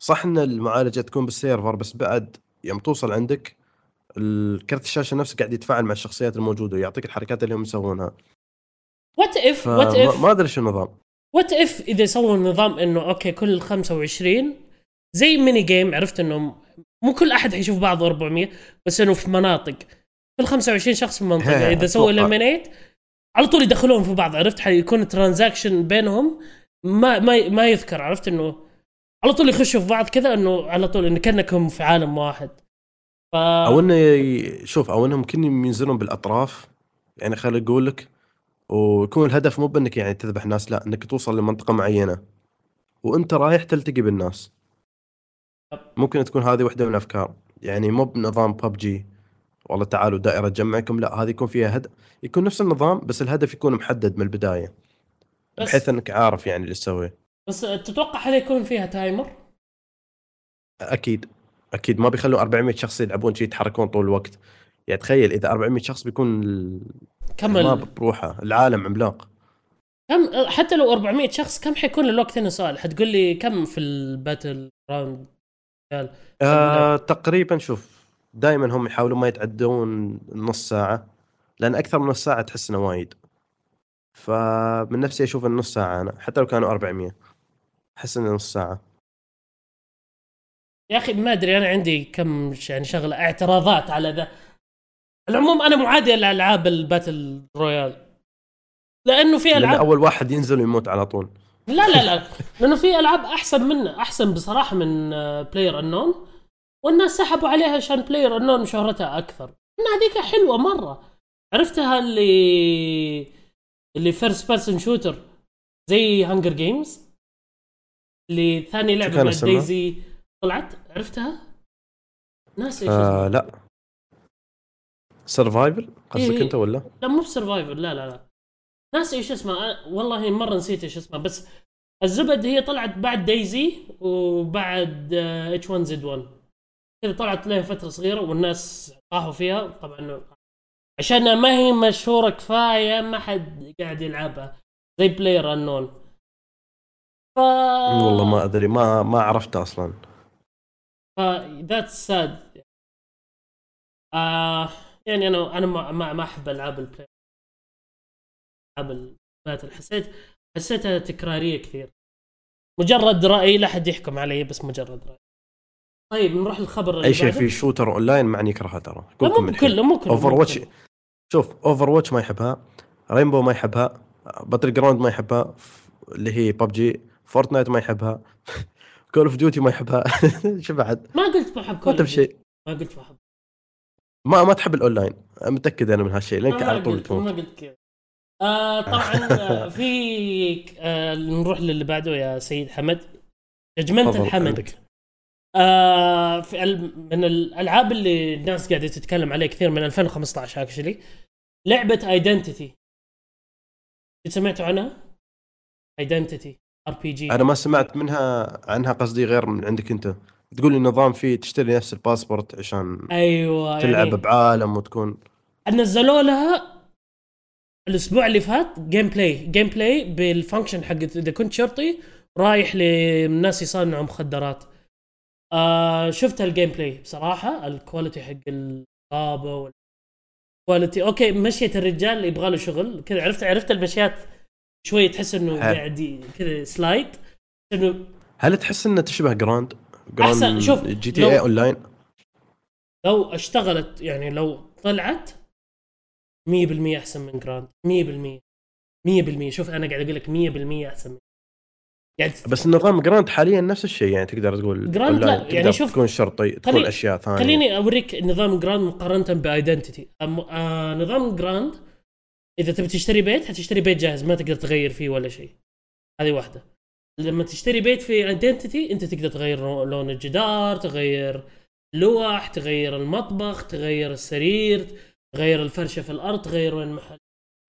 صح إن المعالجة تكون بال server بس بعد يوم توصل عندك الكرت الشاشة نفسه قاعد يتفاعل مع الشخصيات الموجودة ويعطيك الحركات اللي هم يسوونها.
وات اف وات اف
ما أدري شو النظام.
what if إذا سووا نظام إنه okay كل 25 زي mini game عرفت إنه مو كل أحد حيشوف بعض 400 بس إنه في مناطق. كل 25 شخص في
منطقة.
إذا سووا. eliminate على طول يدخلون في بعض عرفت؟ حيكون transition بينهم ما ما ما يذكر عرفت إنه على طول يخشوا في بعض كذا إنه على طول انه كأنكم في عالم واحد. ف
أو إنه ي- شوف أو إنهم ممكن ينزلون بالأطراف. يعني خليني أقول لك ويكون الهدف مو بإنك يعني تذبح ناس لا إنك توصل لمنطقة معينة. وأنت رايح تلتقي بالناس. ممكن تكون هذه واحدة من الأفكار. يعني مو بنظام ببجي والله تعالوا دائرة تجمعكم لا هذه يكون فيها هدف يكون نفس النظام بس الهدف يكون محدد من البداية.
بس
بحيث إنك عارف يعني اللي تسويه.
بس تتوقع هل يكون فيها تايمر؟
أكيد. أكيد. ما بيخلوا 400 شخص يلعبون شيء يتحركون طول الوقت. يعني تخيل إذا 400 شخص بيكون ال-
كم ال...
بروحه. العالم عملاق.
كم حتى لو 400 شخص كم حيكون الوقت؟ هنا سؤال. حتقول لي كم في ال battleground؟
آه تقريبا شوف دائما هم يحاولون ما يتعدون نص ساعة لأن أكثر من نص ساعة تحس إنه وايد. فمن نفسي أشوف إنه نص ساعة أنا حتى لو كانوا 400 أحس إنه نص ساعة.
يا أخي ما أدري أنا عندي كم يعني شغلة اعتراضات على ذا. العموم أنا معادي لألعاب ال battle royale. لأنه
في
ألعاب
أول واحد ينزل ويموت على طول.
لا لا لا. لأنه في ألعاب أحسن من أحسن بصراحة من PlayerUnknown والناس سحبوا عليها عشان PlayerUnknown شهرتها أكثر. إن هذيك حلوة مرة. عرفتها اللي اللي first person shooter زي Hunger Games اللي ثاني لعبه
اسمها؟
DayZ طلعت؟ عرفتها؟ ناس إيش
آه لا. survival قصدك
إيه.
أنت ولا؟
لا مو ب survival لا لا لا. ناس إيش اسمها. والله مرة نسيت إيش اسمها بس الزبد هي طلعت بعد DayZ وبعد H1Z1 كذا طلعت لها فترة صغيرة والناس طاحوا فيها. طبعا عشان ما هي مشهورة كفاية ما حد قاعد يلعبها. زي PlayerUnknown ف
والله ما أدري ما ما عرفته أصلا.
ف that's sad آه يعني أنا أنا ما ما, ما أحب ألعاب ال play ألعاب ال battle حسيت حسيتها تكرارية كثير. مجرد رأي لا حد يحكم علي بس مجرد رأي. طيب نروح للخبر اللي
أي شيء. في shooter online معني يكرهها ترى
مو كله مو كله Overwatch.
شوف Overwatch ما يحبها. Rainbow ما يحبها. Battlegrounds ما يحبها. اللي هي PUBG Fortnite ما يحبها. Call of Duty ما يحبها. شو بعد؟
ما قلت بحب
ما
كل
تبي شيء.
ما قلت بحب
ما ما تحب الأونلاين. متأكد أنا من هالشيء لانك على طول
قلت ما
تموت
قلت كذا. آه طبعا آه، في آه نروح للي بعده يا سيد حمد.
judgment
الحمد. آه في من الألعاب اللي الناس قاعدة تتكلم عليه كثير من 2015 actually لعبة Identity سمعتوا عنها؟ Identity RPG
أنا ما سمعت منها عنها قصدي غير من عندك أنت. تقول النظام فيه تشتري نفس الباسبورت عشان
أيوه
تلعب
يعني
بعالم وتكون.
نزلوا لها الأسبوع اللي فات gameplay gameplay بال function حقت إذا كنت شرطي رايح لناس يصنعوا مخدرات. آه شفت ال gameplay بصراحة ال quality حق الغابه وال quality okay مشية الرجال يبغى له شغل. كذا عرفت عرفت المشيات. شوي تحس
إنه.
قاعد كذا slide إنه
هل تحس انها تشبه جراند؟ جراند
أحسن، شوف،
GTA Online
لو اشتغلت يعني لو طلعت 100% أحسن من جراند 100% 100% شوف أنا قاعد أقول لك 100% أحسن من يعني
بس النظام جراند حاليا نفس الشيء يعني تقدر تقول
جراند لا،
أونلاين،
يعني
تقدر
شوف-
تكون شرطي تكون
خلي-
أشياء ثانية.
خليني أوريك نظام جراند مقارنة ب Identity آه نظام جراند إذا تبي تشتري بيت حتشتري بيت جاهز ما تقدر تغير فيه ولا شيء. هذه واحدة. لما تشتري بيت في Identity أنت تقدر تغير لون الجدار تغير لوح تغير المطبخ تغير السرير تغير الفرشة في الأرض تغير وين محل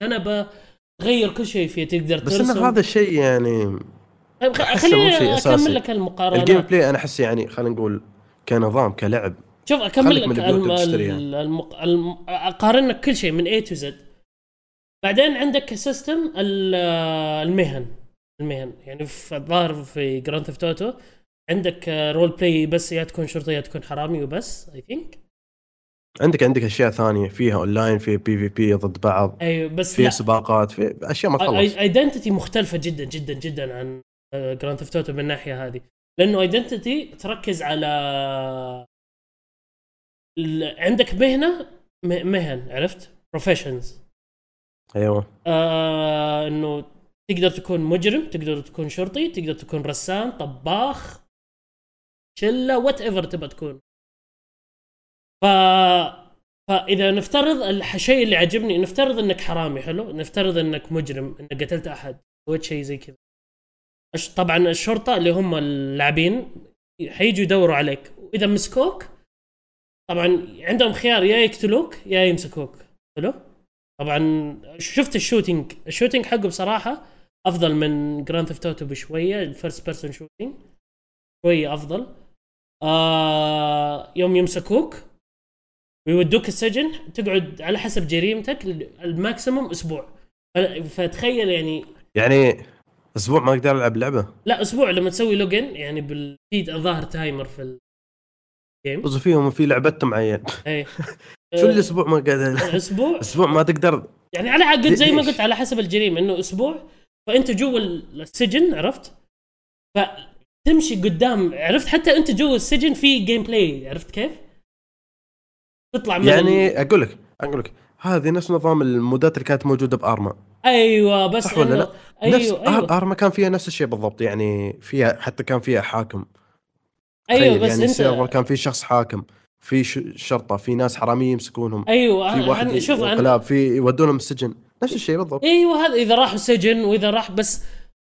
كنبه تغير كل شيء فيه تقدر
بس
ترسم.
انه هذا الشيء يعني
خليني. أكمل لك المقارنات.
الجيم بلاي أنا أحس يعني خلينا نقول كنظام كلعب.
شوف
أكمل
لك الم... الم... أقارن لك كل شيء من A to Z. بعدين عندك system ال- المهن. المهن. يعني في الظاهر في Grand Theft Auto عندك role play بس يا تكون شرطي يا تكون حرامي وبس I think
عندك عندك أشياء ثانية. فيها online PVP PVP ضد بعض.
أيوه بس
في سباقات في أشياء ما تخلص.
Identity مختلفة جدا جدا جدا عن Grand Theft Auto من الناحيه هذه. لأنه Identity تركز على عندك مهنة مهن عرفت؟ professions
أيوه.
آه إنه تقدر تكون مجرم تقدر تكون شرطي تقدر تكون رسام طباخ شلة whatever تبى تكون. ف فإذا نفترض الشيء اللي عجبني نفترض إنك حرامي حلو؟ نفترض إنك مجرم إنك قتلت أحد سويت شيء زي كذا. طبعا الشرطة اللي هم اللاعبين حيجوا يدوروا عليك. وإذا مسكوك طبعا عندهم خيار يا يقتلوك يا يمسكوك حلو؟ طبعا شفت ال shooting. ال shooting حقه بصراحة أفضل من Grand Theft Auto بشوية ال first person shooting شوية أفضل. آه يوم يمسكوك ويودوك السجن تقعد على حسب جريمتك ال maximum أسبوع. فتخيل يعني
يعني أسبوع ما أقدر ألعب لعبة؟
لا أسبوع لما تسوي login يعني بال في ظاهر timer في ال
game فيهم في لعبتهم عيان.
اي
شو الأسبوع ما قاعد
أسبوع
أسبوع ما تقدر
يعني على قد زي ما؟ قلت على حسب الجريمة إنه أسبوع فأنت جوا السجن عرفت؟ فتمشي قدام عرفت؟ حتى أنت جوا السجن في gameplay عرفت كيف؟ تطلع من
يعني أقول لك أقول لك هذه نفس نظام ال mod ات اللي كانت موجودة ب
Arma. أيوه بس
صح ولا لا؟
أيوه
نفس
أيوه.
Arma كان فيها نفس الشيء بالضبط يعني فيها حتى كان فيها حاكم. أيوه
بس
يعني ال server
انت
كان في شخص حاكم. في شرطة في ناس حرامية يمسكونهم.
أيوه
في واحد
شوف
انقلاب في يودونهم السجن. نفس الشيء بالضبط.
أيوه هذا إذا راحوا سجن وإذا راح بس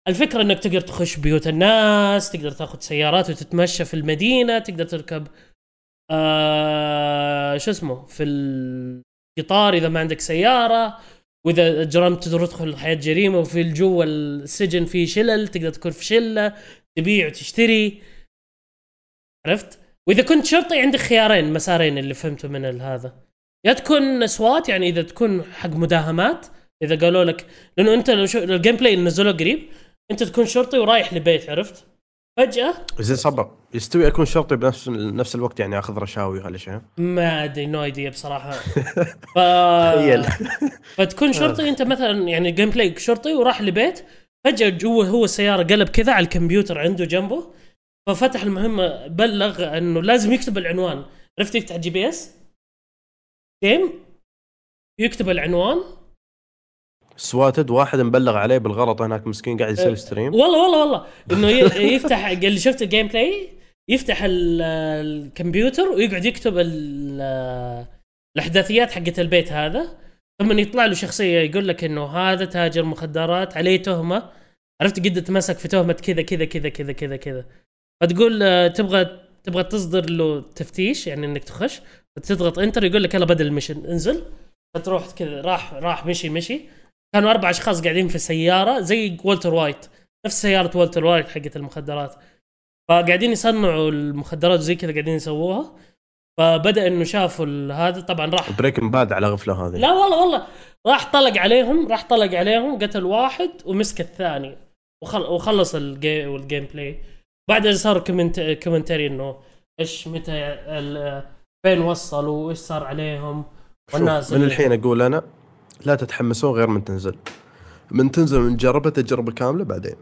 الفكرة إنك تقدر تخش بيوت الناس تقدر تاخذ سيارات وتتمشى في المدينة تقدر تركب آه شو اسمه في القطار إذا ما عندك سيارة. وإذا جرمت تدخل حياة جريمة وفي جوا السجن في شلل تقدر تكون في شلة تبيع وتشتري. عرفت؟ وإذا كنت شرطي عندك خيارين مسارين اللي فهمته من ال- هذا. يا تكون SWAT يعني إذا تكون حق مداهمات إذا قالوا لك لأنه أنت لو شو ال gameplay اللي نزلوه قريب أنت تكون شرطي ورايح لبيت عرفت؟ فجأة
زين صبر يستوي أكون شرطي بنفس نفس الوقت يعني أخذ رشاوي وهالاشياء
ما أدري no idea بصراحة. ف... فتكون شرطي أنت مثلا يعني gameplay شرطي وراح لبيت فجأة جوا هو السيارة قلب كذا على الكمبيوتر عنده جنبه ففتح المهم بلغ انه لازم يكتب العنوان. عرفت يفتح GPS game يكتب العنوان.
swatted واحد مبلغ عليه بالغلط هناك مسكين قاعد يسوي stream
والله والله والله. إنه يفتح اللي شفت ال gameplay يفتح ال- الكمبيوتر ويقعد يكتب ال- الأحداثيات حقت البيت هذا. ثم يطلع له شخصية يقول لك إنه هذا تاجر مخدرات عليه تهمة. عرفت؟ قد اتمسك في تهمة كذا كذا كذا كذا كذا كذا. فتقول آه، تبغى تبغى تصدر له تفتيش يعني إنك تخش فتضغط enter يقول لك يلا بدل ال mission انزل. فتروح كذا راح راح مشي مشي. كانوا أربع أشخاص قاعدين في سيارة زي والتر وايت نفس سيارة والتر وايت حقت المخدرات. فقاعدين يصنعوا المخدرات زي كذا قاعدين يسووها. فبدأ إنه شافوا هذا طبعا راح.
Breaking Bad على غفلة هذه.
لا والله والله. راح طلق عليهم راح طلق عليهم قتل واحد ومسك الثاني. وخل... وخلص ال ga... ال gameplay بعدها صار comment... commentary إنه إيش متى. فين وصلوا وإيش صار عليهم والناس
من الحين أقول أنا لا تتحمسون غير من تنزل من تنزل ونجربها تجربة كاملة بعدين.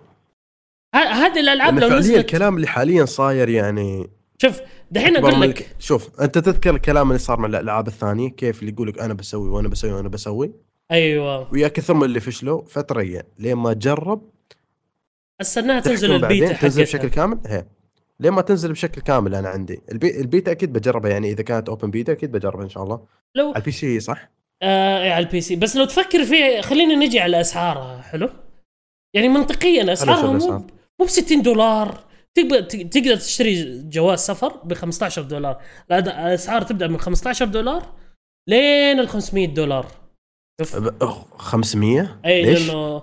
هذه
الألعاب
لو نزلت
الكلام اللي حاليا صاير يعني
شوف دحين أقول
من
لك
شوف أنت تذكر الكلام اللي صار مع الألعاب الثانية كيف اللي يقول لك أنا بسوي وأنا بسوي وأنا بسوي
أيوه
ويا كثر من اللي فشلوا فتريا لين ما جرب
استناها تنزل البيتا
تنزل بشكل كامل؟ هي. لين ما تنزل بشكل كامل أنا عندي؟ ال be... ال beta أكيد بجربها يعني إذا كانت open beta أكيد بجربها إن شاء الله.
لو
على ال PC صح؟
آه على ال PC. بس لو تفكر فيه خلينا نجي على أسعارها حلو؟ يعني منطقيا أسعارها مو. مو ب 60 دولار. تقدر تقدر تشتري جواز سفر ب 15 دولار الأسعار تبدأ من 15 دولار لين ال 500 دولار. شوف.
ب- أخ، 500
اي
ليش؟
لأنه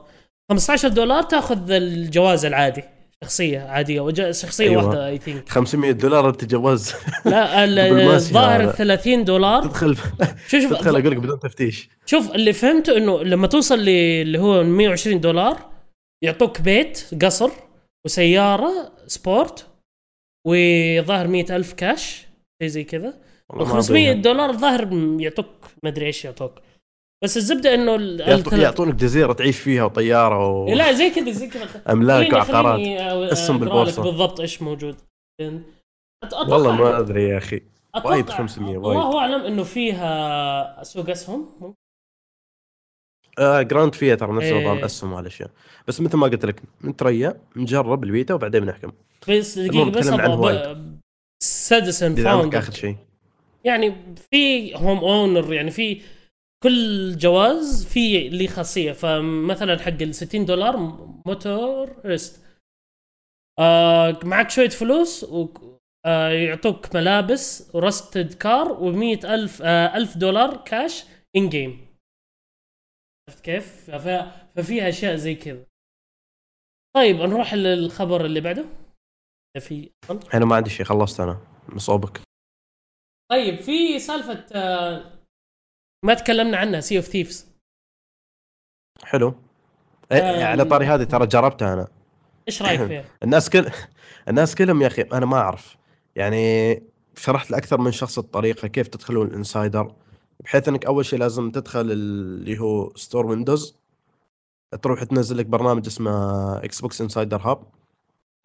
15 دولار تاخذ الجواز العادي شخصية عادية وج- شخصية
أيوة.
واحدة اي ثينك
500 دولار أنت جواز
لا الظاهر
هذا.
ال 30 دولار
تدخل
شوف شوف
تدخل أقول لك بدون تفتيش
شوف اللي فهمته إنه لما توصل ل- اللي هو 120 دولار يعطوك بيت قصر وسيارة سبورت وظاهر مئة ألف كاش شيء زي كذا
والله ما
500
أبيها.
دولار الظاهر يعطوك ما أدري إيش يعطوك بس الزبدة إنه
يعطو- يعطونك جزيرة تعيش فيها وطيارة و...
لا زي كذا زي كذا. أملاك
وعقارات اسم
أقرأ لك
بالبورصة.
بالضبط إيش موجود.
والله ما أدري يا أخي.
أتوقع
وايد 500 وايد.
الله أعلم إنه فيها سوق أسهم.
آه جراند فيها ترى نفس
إيه.
نظام أسهم وهالاشياء بس مثل ما قلت لك نتريا نجرب البيتا وبعدين بنحكم.
بس
دقيقة
بس
عندك
فاوندر
آخر شيء.
يعني في هوم اونر يعني في كل جواز في لي خاصية فمثلا حق ال 60 دولار موتور ريست. آه معك شوية فلوس و آه يعطوك ملابس و rusted car و100 ألف آه ألف دولار كاش in game عرفت كيف؟ فف- ففيها أشياء زي كذا. طيب نروح للخبر اللي بعده. في
أنا ما عندي شيء خلصت أنا. مصوبك.
طيب في سالفة آه، ما تكلمنا عنها Sea of Thieves
حلو. إيه،
آم.
على طاري هذه ترى جربتها أنا.
إيش رأيك فيها؟
الناس كل الناس كلهم يا أخي أنا ما أعرف. يعني شرحت لأكثر من شخص الطريقة كيف تدخلون ال insider بحيث إنك أول شيء لازم تدخل اللي هو store Windows تروح تنزل لك برنامج اسمه Xbox Insider Hub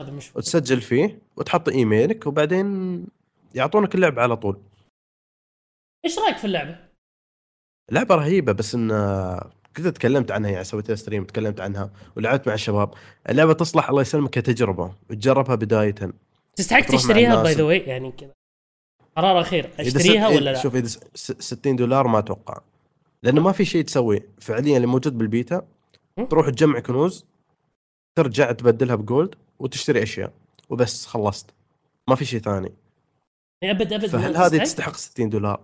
هذا مش
وتسجل فيه وتحط إيميلك وبعدين يعطونك اللعبة على طول.
إيش رأيك في اللعبة؟
لعبة رهيبة بس إن كنت تكلمت عنها يعني سويت لها stream تكلمت عنها ولعبت مع الشباب اللعبة تصلح الله يسلمك كتجربة وتجربها بداية
تستحق تشتريها. by the way يعني كذا قرار
أخير
أشتريها
ست-
ولا لا؟
شوف إذا س- س- 60 دولار ما أتوقع لأنه ما في شيء تسويه فعليا اللي موجود بالبيتا? تروح تجمع كنوز ترجع تبدلها ب gold وتشتري أشياء وبس خلصت ما في شيء ثاني
يعني أبد أبد
فهل هذه
تستحق؟
تستحق 60 دولار؟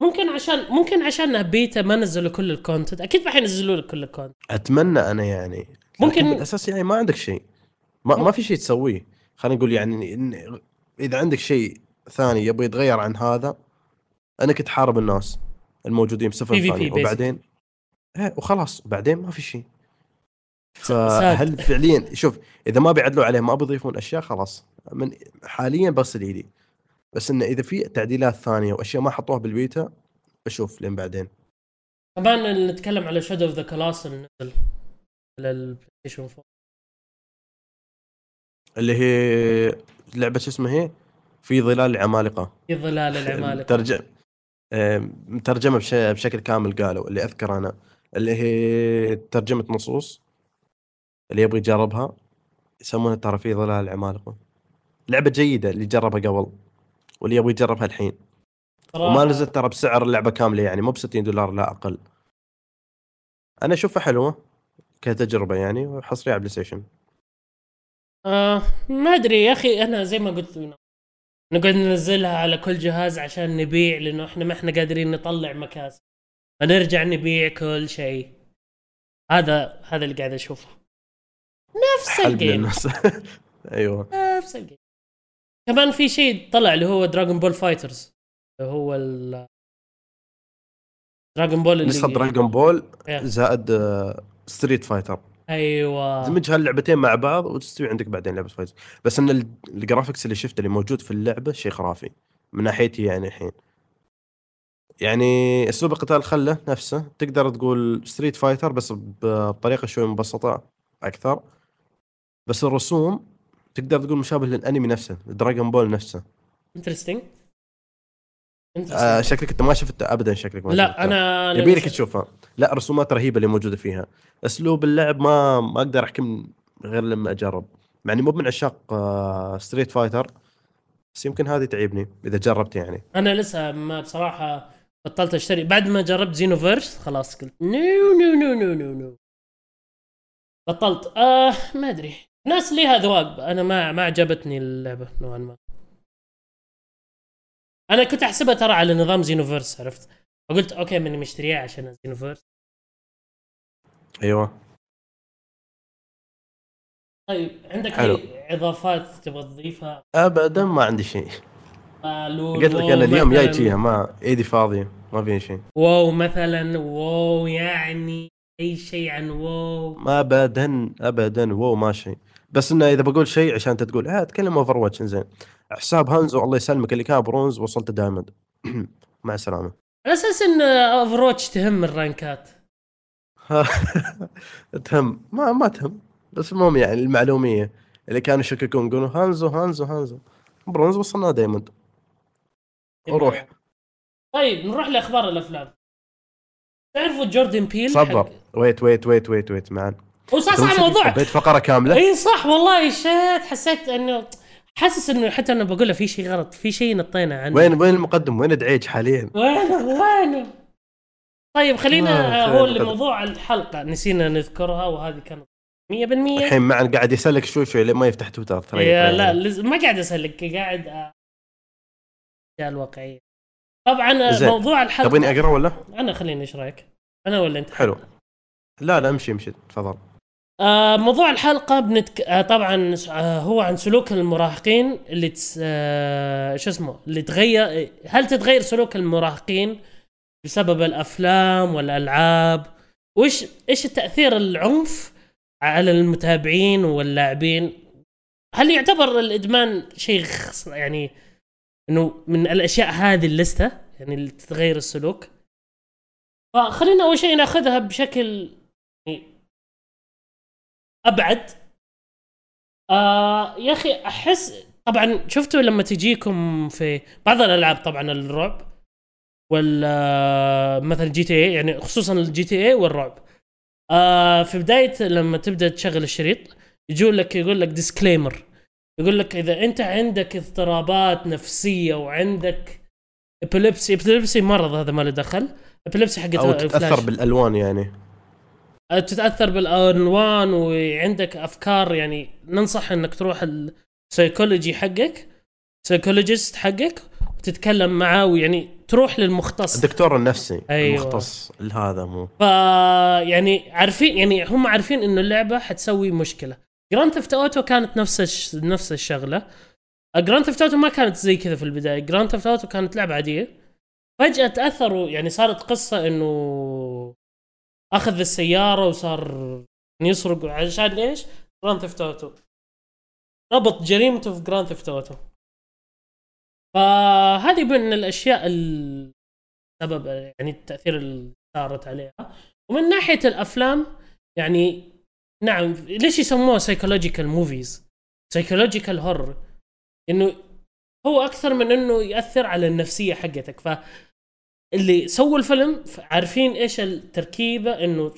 ممكن عشان ممكن عشان بيتا ما نزلوا كل ال content أكيد راح ينزلوا لك كل ال
content أتمنى أنا يعني.
ممكن-
بالأساس يعني ما عندك شيء. ما, ما في شيء تسويه. خلينا نقول يعني إن إذا عندك شيء ثاني يبغى يتغير عن هذا انك تحارب الناس الموجودين بصفه
PvP ثانية.
وبعدين؟ إيه وخلاص. وبعدين ما في شيء. فهل فعليا شوف إذا ما بيعدلوا عليه ما بيضيفون أشياء خلاص. من حاليا بغسل ايدي بس إنه إذا في تعديلات ثانية وأشياء ما حطوها بالبيتا بشوف لين بعدين.
كمان نتكلم على Shadow of the Colossus نزل على ال PlayStation 4
اللي هي لعبة شو اسمها هي؟ في ظلال العمالقة.
في ظلال العمالقة.
ترجم مترجمه بش... بشكل كامل قالوا اللي أذكر أنا اللي هي ترجمة نصوص اللي يبغى يجربها يسمونها ترى في ظلال العمالقة. لعبة جيدة اللي جربها قبل. واللي يبغى يجربها الحين. وما نزلت ترى بسعر اللعبة كاملة يعني مو ب 60 دولار لا أقل. أنا أشوفها حلوة كتجربة يعني وحصريه على PlayStation
آه ما أدري يا أخي أنا زي ما قلت لنا نقعد ننزلها على كل جهاز عشان نبيع لأنه إحنا ما إحنا قادرين نطلع مكاسب فنرجع نبيع كل شيء. هذا هذا اللي قاعد أشوفه. نفس ال
game. أيوه.
نفس ال game. كمان في شيء طلع اللي هو Dragon Ball Fighters اللي هو ال Dragon Ball اللي
نسخة Dragon
Ball.
زائد آه، Street Fighter
أيوه.
دمج هاللعبتين مع بعض وتستوي عندك بعدين لعبة فايز بس إن ال- ال graphics اللي شفته اللي موجود في اللعبة شيء خرافي. من ناحيتي يعني الحين. يعني أسلوب القتال خله نفسه. تقدر تقول Street Fighter بس بطريقة شوي مبسطة أكثر. بس الرسوم تقدر تقول مشابه للأنمي نفسه Dragon Ball نفسه.
interesting
آه شكلك أنت ما شفت ابدا شكلك ما
لا
شفتها.
أنا
يبي لك تشوفها لا رسومات رهيبة اللي موجودة فيها. أسلوب اللعب ما ما أقدر أحكم غير لما أجرب. مع اني مو من عشاق آه، Street Fighter بس يمكن هذه تعيبني إذا جربت يعني.
أنا لسه ما بصراحة بطلت أشتري. بعد ما جربت Xenoverse خلاص قلت no no no no no no. بطلت. آه ما أدري. ناس ليها ذواق. أنا ما ما عجبتني اللعبة نوعا ما. أنا كنت أحسبها ترى على نظام Xenoverse عرفت؟ فقلت okay ماني مشتريها عشان Xenoverse
أيوه.
طيب عندك
حلو.
أي إضافات تبغى تضيفها؟
ابدا ما عندي شيء.
آه
قلت لك
WoW
أنا اليوم جاي. فيها ما ايدي فاضيه ما في شيء.
واو مثلا واو يعني أي شيء عن WoW.
ما ابدا ابدا WoW ما شيء. بس إنه إذا بقول شيء عشان انت تقول آه اتكلم Overwatch زين حساب هانزو الله يسلمك اللي كان برونز وصلت diamond. مع السلامة.
على أساس إن Overwatch تهم ال rankات.
تهم. ما ما تهم. بس المهم يعني المعلومية. اللي كانوا يشككون يقولون هانزو هانزو هانزو. برونز وصلنا diamond. وروح.
طيب نروح لأخبار الأفلام. تعرفوا جوردن بيل؟
صبر.
حق-
wait wait wait wait wait معا
هو صح الموضوع
حبيت فقرة كاملة.
إي صح والله shit حسيت إنه حاسس إنه حتى أنا بقول له في شيء غلط في شيء نطينا عنه.
وين وين المقدم؟ وين دعيج حاليا؟
وينه وينه طيب خلينا
آه،
هو
خير
اللي
قدر.
موضوع الحلقة. نسينا نذكرها وهذه كانت 100%
الحين معا قاعد يسلك شوي شوي لين ما يفتح تويتر. ترى
يا. لا لز- ما قاعد أسلك قاعد أ- الواقعية. طبعا
زين.
موضوع الحلقة.
تبيني أقرأ ولا؟
أنا خليني إيش رأيك؟ أنا ولا أنت؟
حلو. لا لا امشي امشي تفضل.
آه موضوع الحلقة بنتك... آه طبعا آه هو عن سلوك المراهقين اللي تس... آه شو اسمه اللي تغير هل تتغير سلوك المراهقين بسبب الأفلام والألعاب؟ وش إيش التاثير العنف على المتابعين واللاعبين؟ هل يعتبر الإدمان شيء. يعني إنه من الأشياء هذه الليسته يعني اللي تتغير السلوك؟ فخلينا أول شيء ناخذها بشكل يعني أبعد. آه يا أخي أحس طبعا شفتوا لما تجيكم في بعض الألعاب طبعا الرعب وال آه، مثلا GTA يعني خصوصا ال GTA والرعب. آه في بداية لما تبدأ تشغل الشريط يجون لك يقول لك disclaimer يقول لك إذا أنت عندك اضطرابات نفسية وعندك epilepsy epilepsy مرض هذا ما له دخل. epilepsy حقت
أو
تتأثر.
بالألوان يعني.
تتأثر بالألوان وعندك أفكار يعني ننصح إنك تروح السيكولوجي حقك psychologist حقك وتتكلم معاه ويعني تروح للمختص.
الدكتور النفسي
أيوة.
المختص هذا مو.
ف يعني عارفين يعني هم عارفين إنه اللعبة حتسوي مشكلة. Grand Theft Auto كانت نفس الش... نفس الشغلة. Grand Theft Auto ما كانت زي كذا في البداية. Grand Theft Auto كانت لعبة عادية. فجأة تأثروا يعني صارت قصة إنه أخذ السيارة وصار يسرق عشان إيش؟ Grand Theft Auto ربط جريمته في Grand Theft Auto فهذه من الأشياء السبب يعني التأثير اللي صارت عليها. ومن ناحية الأفلام يعني نعم ليش يسموها psychological movies psychological horror إنه هو أكثر من إنه يأثر على النفسية حقتك. ف اللي سووا الفيلم عارفين إيش التركيبة إنه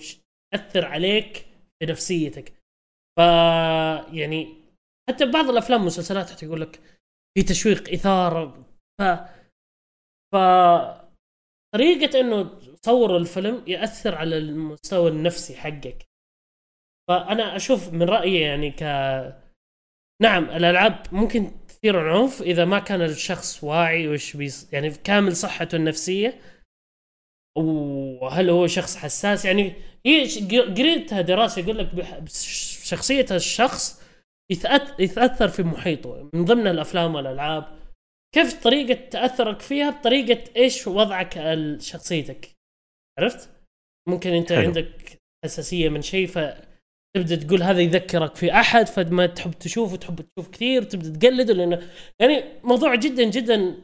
تأثر عليك في نفسيتك. ف يعني حتى بعض الأفلام والمسلسلات حتى يقول لك في تشويق إثارة ف ف طريقة إنه صوروا الفيلم يأثر على المستوى النفسي حقك. فأنا أشوف من رأيي يعني ك نعم الألعاب ممكن تثير العنف إذا ما كان الشخص واعي وش بيص... يعني في كامل صحته النفسية. وهل هو شخص حساس؟ يعني قريتها دراسة يقول لك شخصيه الشخص. يتأثر في محيطه من ضمن الأفلام والألعاب. كيف طريقة تأثرك فيها؟ بطريقة إيش وضعك شخصيتك؟ عرفت؟ ممكن أنت
حلو.
عندك حساسيه من شيء فتبدا تقول هذا يذكرك في أحد فما تحب تشوفه تحب تشوف كثير تبدأ تقلده لأنه يعني موضوع جدا جدا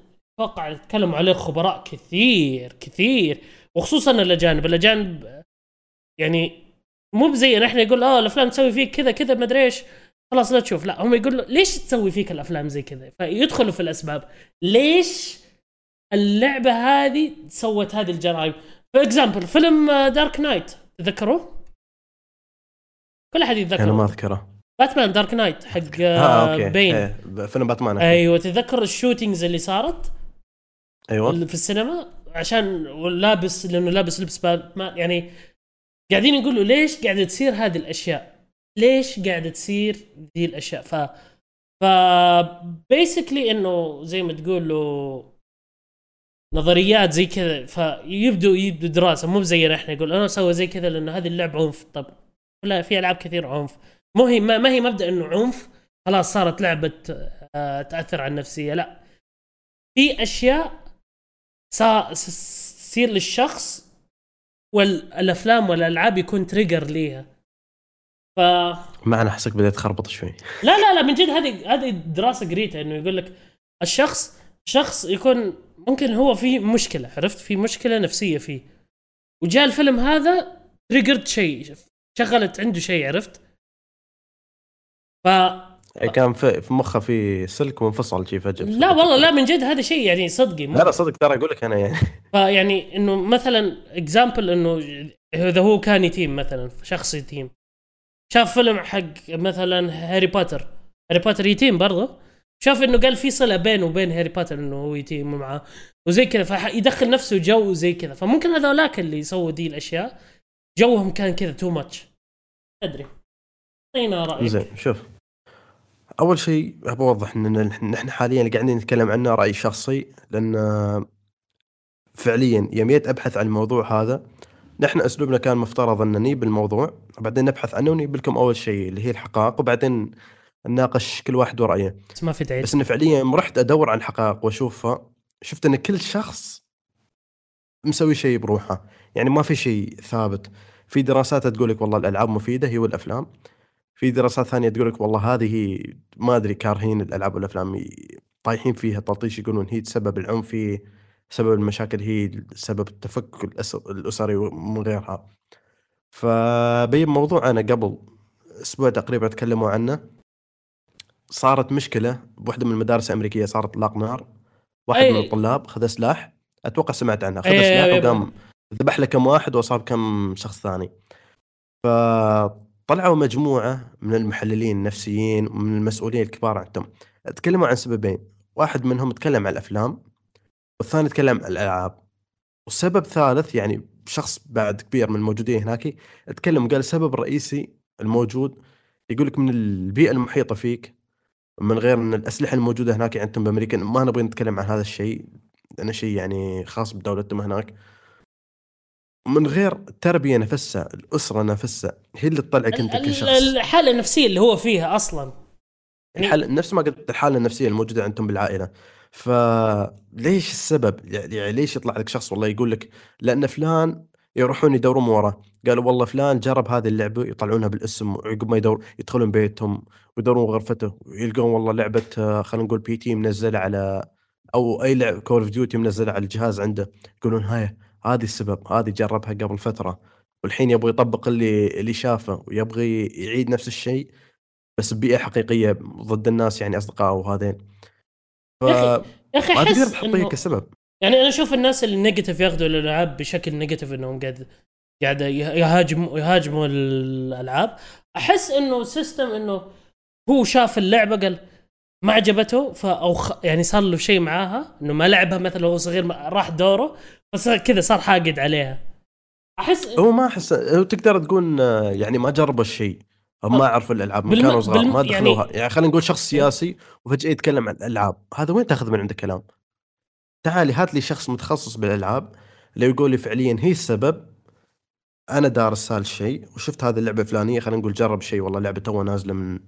أتوقع يتكلم عليه خبراء كثير كثير وخصوصا الأجانب. الأجانب يعني مو بزينا إحنا يقول آه الأفلام تسوي فيك كذا كذا ما أدري إيش. خلاص لا تشوف لا هم يقولوا ليش تسوي فيك الأفلام زي كذا؟ فيدخلوا في الأسباب. ليش اللعبة هذه سوت هذه الجرائم؟ for example فيلم Dark Knight تذكروه؟ كل أحد يتذكره.
أنا ما أذكره.
باتمان Dark Knight حق
آه
آه
okay.
بين
إيه، فيلم باتمان أكيد.
أيوه تتذكر ال shootings اللي صارت؟ أيوه. في السينما؟ عشان لابس لأنه لابس لبس باتمان يعني قاعدين يقولوا ليش قاعدة تصير هذه الأشياء؟ ليش قاعدة تصير ذي الأشياء؟ ف ف basically إنه زي ما تقولوا نظريات زي كذا فيبدوا يبدوا دراسة مو زينا إحنا يقول أنا أسوي زي كذا لأنه هذه اللعبة عنف. طب لا في ألعاب كثير عنف. مو هي ما, هي مبدأ إنه عنف خلاص صارت لعبة آه، تأثر على النفسية لا. في أشياء تصير للشخص والأفلام والألعاب يكون تريجر ليها. ف
ما أنا احسك بديت تخربط شوي.
لا لا لا من جد هذه هذه دراسة قريتها إنه يقول لك الشخص شخص يكون ممكن هو في مشكلة عرفت؟ في مشكلة نفسية فيه. وجاء الفيلم هذا triggered شيء. شغلت عنده شيء عرفت؟ ف
يعني كان في, مخه في سلك وانفصل شي فجأة
لا والله لا من جد هذا شيء يعني صدقي.
لا لا صدق ترى أقول لك أنا يعني.
فيعني إنه مثلا example إنه إذا هو كان يتيم مثلا شخص يتيم. شاف فيلم حق مثلا هاري بوتر. هاري بوتر يتيم برضه. شاف إنه قال في صلة بينه وبين هاري بوتر إنه هو يتيم ومعاه وزي كذا فيدخل نفسه جو زي كذا. فممكن هذولاك اللي يسووا دي الأشياء. جوهم كان كذا too much أدري. أعطينا رأيك.
زين شوف. أول شيء أبغى أوضح إن نحن حاليا اللي قاعدين نتكلم عنه رأي شخصي لأن فعليا يوم جيت أبحث عن الموضوع هذا نحن أسلوبنا كان مفترض أن نجيب الموضوع وبعدين نبحث عنه ونجيب لكم أول شيء اللي هي الحقائق وبعدين نناقش كل واحد ورأيه.
بس ما في داعي.
بس انه فعليا يوم رحت أدور عن الحقائق وأشوفها شفت إن كل شخص مسوي شيء بروحه. يعني ما في شيء ثابت. في دراسات تقول لك والله الألعاب مفيدة هي والأفلام. في دراسات ثانية تقول لك والله هذه ما أدري كارهين الألعاب والأفلام. طايحين فيها تلطيش يقولون هي تسبب العنف هي سبب المشاكل هي سبب التفكك الأسري ومن غيرها. فبين موضوع أنا قبل أسبوع تقريبا تكلموا عنه. صارت مشكلة بواحده من المدارس الأمريكية صارت اطلاق نار. واحد
أي.
من الطلاب خذ سلاح. أتوقع سمعت عنها. خذ
أي- أي-
سلاح
أي-
وقام ذبح له كم واحد واصاب كم شخص ثاني. فطلعوا مجموعة من المحللين النفسيين ومن المسؤولين الكبار عندهم تكلموا عن سببين. واحد منهم تكلم عن الأفلام والثاني تكلم عن الألعاب. والسبب ثالث يعني شخص بعد كبير من الموجودين هناك تكلم قال السبب الرئيسي الموجود يقول لك من البيئة المحيطة فيك من غير من الأسلحة الموجودة هناك عندهم بأمريكا ما نبغى نتكلم عن هذا الشيء. لأنه شيء يعني خاص بدولتهم هناك. من غير التربيه نفسها الأسرة نفسها هي اللي تطلعك
أنت
كشخص.
ال- الحالة النفسية اللي هو فيها أصلا. يعني-
الحالة نفس ما قلت الحالة النفسية الموجودة عندهم بالعائلة. فليش السبب؟ يعني ليش يطلع لك شخص والله يقول لك لأن فلان يروحون يدورون وراه. قالوا والله فلان جرب هذه اللعبة يطلعونها بالاسم وعقب ما يدور يدخلون بيتهم ويدورون غرفته ويلقون والله لعبة آه، خلينا نقول بي تي منزلة على أو أي لعبة Call of Duty منزلة على الجهاز عنده يقولون هاي هذه السبب هذه جربها قبل فترة. والحين يبغى يطبق اللي اللي شافه ويبغى يعيد نفس الشيء بس ببيئة حقيقية ضد الناس يعني أصدقائه وهذين ف
يا أخي
ما تقدر
أحس
تحطيه كسبب.
يعني أنا أشوف الناس اللي negative ياخذوا الألعاب بشكل negative إنهم قاعد قاعد يهاجموا يهاجموا الألعاب. أحس إنه system إنه هو شاف اللعبة قال ما عجبته ف أو خ... يعني صار له شيء معاها إنه ما لعبها مثلا وهو صغير راح دوره بس كذا صار حاقد عليها. أحس
هو ما أحس هو تقدر تقول آه، يعني ما جرب الشيء ما عرفوا الألعاب من كانوا صغار
بالم-
ما
يعني-
دخلوها. يعني خلينا نقول شخص سياسي وفجأة يتكلم عن الألعاب. هذا وين تأخذ من عنده كلام؟ تعالي هات لي شخص متخصص بالألعاب. اللي يقول لي فعليا هي السبب أنا دارس هذا الشيء وشفت هذه اللعبة الفلانية خلينا نقول جرب شيء والله لعبة توها نازلة من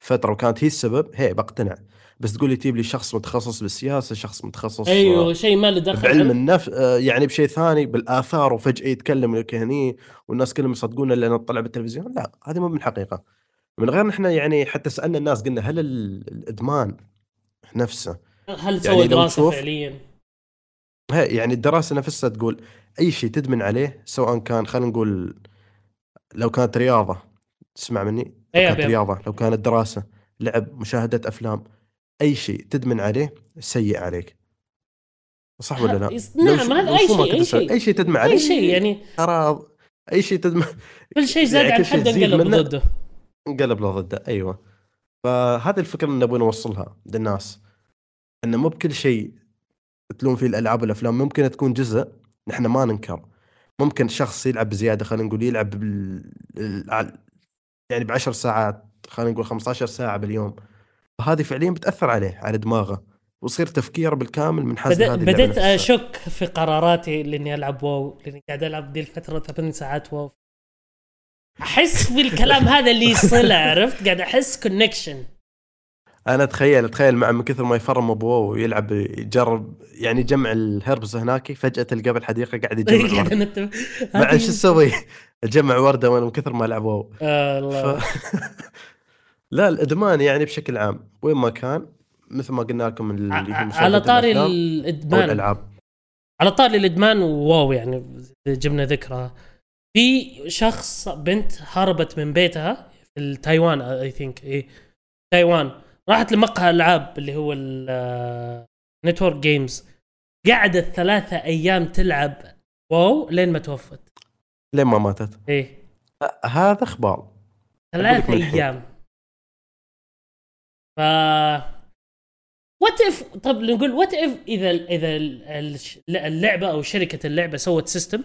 فترة وكانت هي السبب هي بقتنع. بس تقول لي تجيب لي شخص متخصص بالسياسة شخص متخصص
أيوه شيء ما له دخل
بعلم النفس آه، يعني بشيء ثاني بالآثار وفجأة يتكلم لك هني والناس كلهم يصدقونه لأنه طلع بالتلفزيون. لا هذه مو من الحقيقة من غير نحن يعني حتى سألنا الناس قلنا هل ال- الإدمان نفسه
هل
يعني
سوى
لو دراسة
فعليا؟
هي يعني الدراسة نفسها تقول أي شيء تدمن عليه سواء كان خلينا نقول لو كانت رياضة تسمع مني؟ لو
أي
كانت رياضة لو كانت دراسة لعب مشاهدة أفلام أي شيء تدمن عليه سيء عليك. صح ولا لا؟
نعم هذا
أي
شيء
أي
شيء
أي شيء تدمن عليه
اي شيء يعني.
ترى أي شيء تدمن
كل شيء زاد
يعني
عن حد انقلب. ضده.
انقلب له ضده أيوه. فهذه الفكرة اللي نبغى نوصلها للناس انه مو بكل شيء تلوم فيه الألعاب والأفلام ممكن تكون جزء نحن ما ننكر. ممكن شخص يلعب بزيادة خلينا نقول يلعب يعني ب 10 ساعات خلينا نقول 15 ساعة باليوم. فهذه فعليا بتأثر عليه على دماغه ويصير تفكيره بالكامل منحاز
بدأ بديت
نفسها.
أشك في قراراتي لإني ألعب WoW لإني قاعد ألعب دي الفترة ثمان ساعات WoW أحس بالكلام هذا اللي يصله عرفت؟ قاعد أحس connection
أنا أتخيل أتخيل مع من كثر ما يفرم أبوه ويلعب يجرب يعني يجمع ال herbs هناك فجأة تلقاه بالحديقة قاعد يجمع
قاعد
ورد.
نت-
مع شو أسوي؟ اجمع ورده وأنا من كثر ما لعبوا
آه الله.
ف... لا الإدمان يعني بشكل عام وين ما كان مثل ما قلنا لكم اللي هي
على طاري الإدمان.
الألعاب.
على طاري الإدمان WoW يعني جبنا ذكرى. في شخص بنت هربت من بيتها في تايوان I think إيه تايوان. راحت لمقهى العاب اللي هو ال network games قعدت ثلاثة أيام تلعب. WoW لين ما توفت.
لين ما ماتت.
إيه.
هذا إخبار.
ثلاث
من الحين.
أيام. ف what if طب نقول what if إذا إذا ال- ال- اللعبة أو شركة اللعبة سوت system